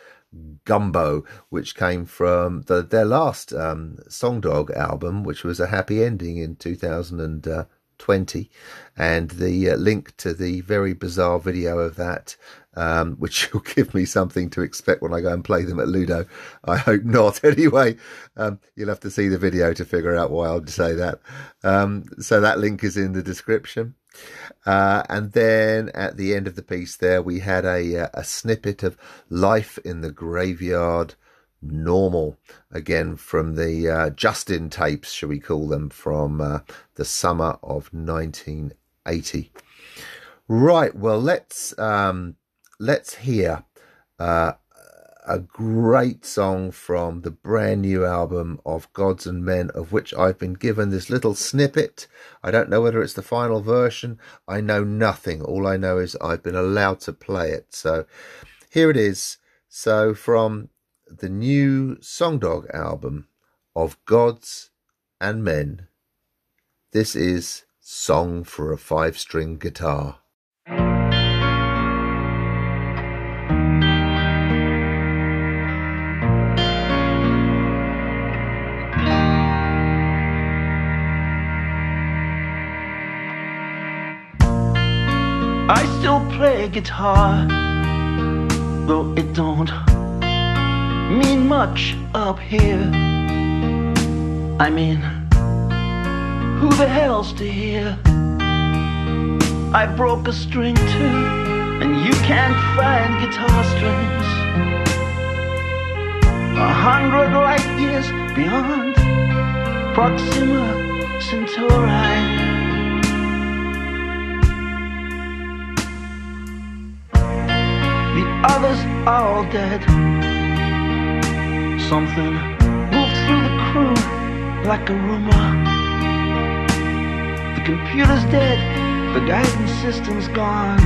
Gumbo, which came from the, their last um, Songdog album, which was a happy ending in 2020. And the uh, link to the very bizarre video of that um, which will give me something to expect when I go and play them at Ludo. I hope not. Anyway, um, you'll have to see the video to figure out why I'll say that. Um, so that link is in the description. Uh, and then at the end of the piece there, we had a, uh, a snippet of Life in the Graveyard Normal, again from the uh, Justin tapes, shall we call them, from uh, the summer of 1980. Right, well, let's um, let's hear uh, a great song from the brand new album of Gods and Men, of which I've been given this little snippet. I don't know whether it's the final version. I know nothing. All I know is I've been allowed to play it. So here it is. So from the new Songdog album of Gods and Men, this is Song for a Five String Guitar. I still play guitar, though it don't mean much up here. I mean, who the hell's to hear? I broke a string too, and you can't find guitar strings. A hundred light years beyond Proxima Centauri. Others are all dead. Something moved through the crew like a rumor. The computer's dead, the guidance system's gone.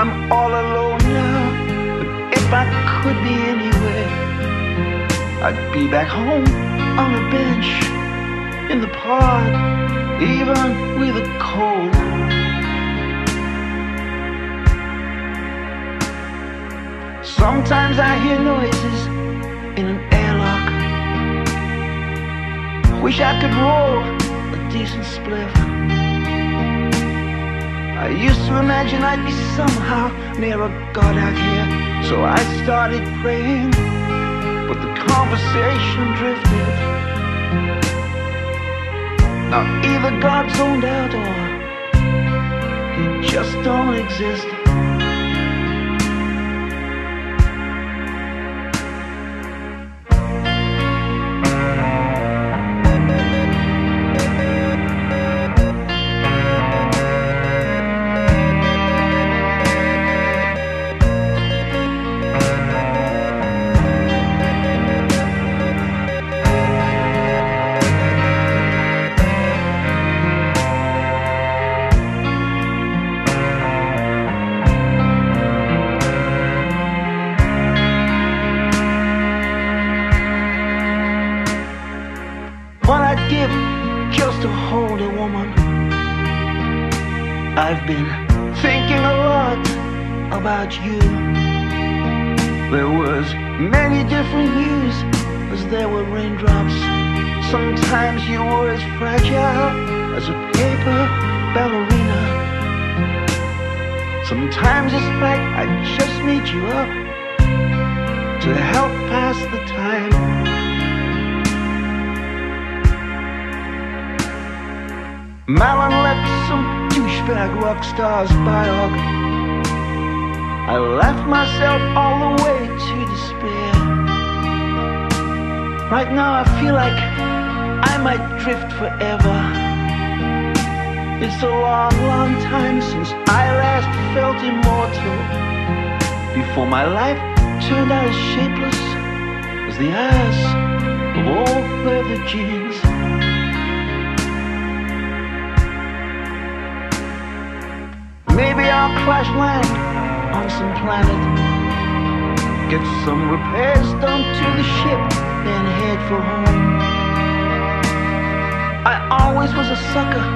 I'm all alone now, but if I could be anywhere, I'd be back home on a bench in the park, even with a cold. Sometimes I hear noises in an airlock. Wish I could roll a decent spliff. I used to imagine I'd be somehow near a God out here, so I started praying, but the conversation drifted. Now either God's zoned out or he just don't exist. Forever. It's a long, long time since I last felt immortal. Before my life turned out as shapeless as the ass of old leather jeans. Maybe I'll crash land on some planet. Get some repairs done to the ship and head for home. Always was a sucker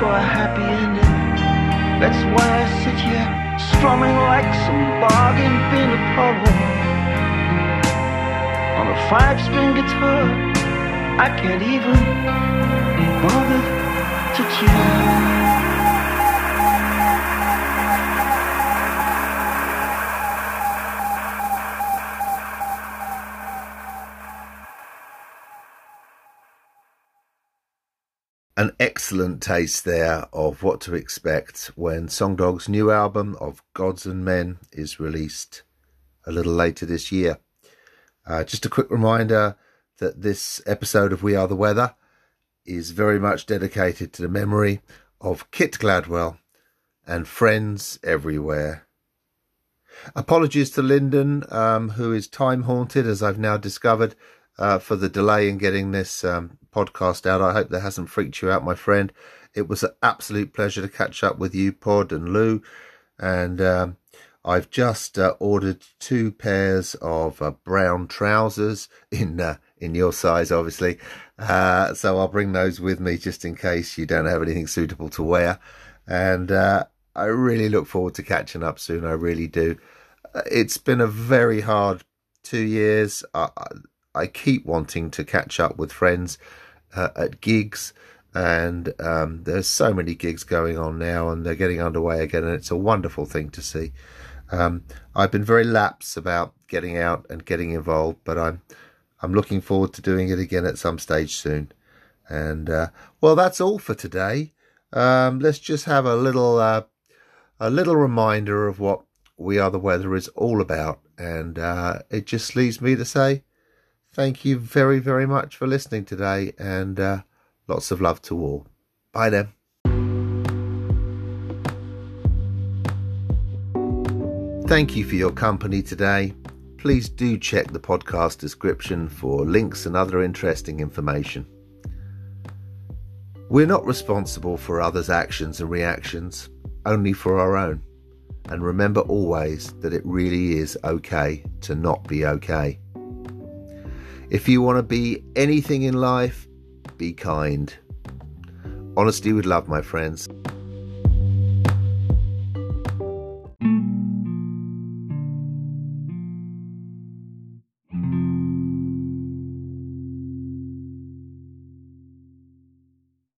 for a happy ending. That's why I sit here strumming like some bargain bin Apollo. On a five string guitar, I can't even be bothered to tune. An excellent taste there of what to expect when Songdog's new album of Gods and Men is released a little later this year. Uh, just a quick reminder that this episode of We Are the Weather is very much dedicated to the memory of Kit Gladwell and friends everywhere. Apologies to Lyndon, um, who is time haunted, as I've now discovered, uh, for the delay in getting this um, podcast out. I hope that hasn't freaked you out, my friend. It was an absolute pleasure to catch up with you, Pod and Lou. And um, I've just uh, ordered two pairs of uh, brown trousers in uh, in your size, obviously. Uh, so I'll bring those with me just in case you don't have anything suitable to wear. And uh, I really look forward to catching up soon. I really do. Uh, it's been a very hard two years. I, I keep wanting to catch up with friends uh, at gigs, and um, there's so many gigs going on now, and they're getting underway again, and it's a wonderful thing to see. Um, I've been very lax about getting out and getting involved, but I'm I'm looking forward to doing it again at some stage soon. And uh, well, that's all for today. Um, let's just have a little uh, a little reminder of what we are the weather is all about, and uh, it just leaves me to say thank you very very much for listening today, and uh, lots of love to all. Bye then. Thank you for your company today. Please do check the podcast description for links and other interesting information. We're not responsible for others' actions and reactions, only for our own. And remember always that it really is okay to not be okay. If you want to be anything in life, be kind. Honesty with love, my friends.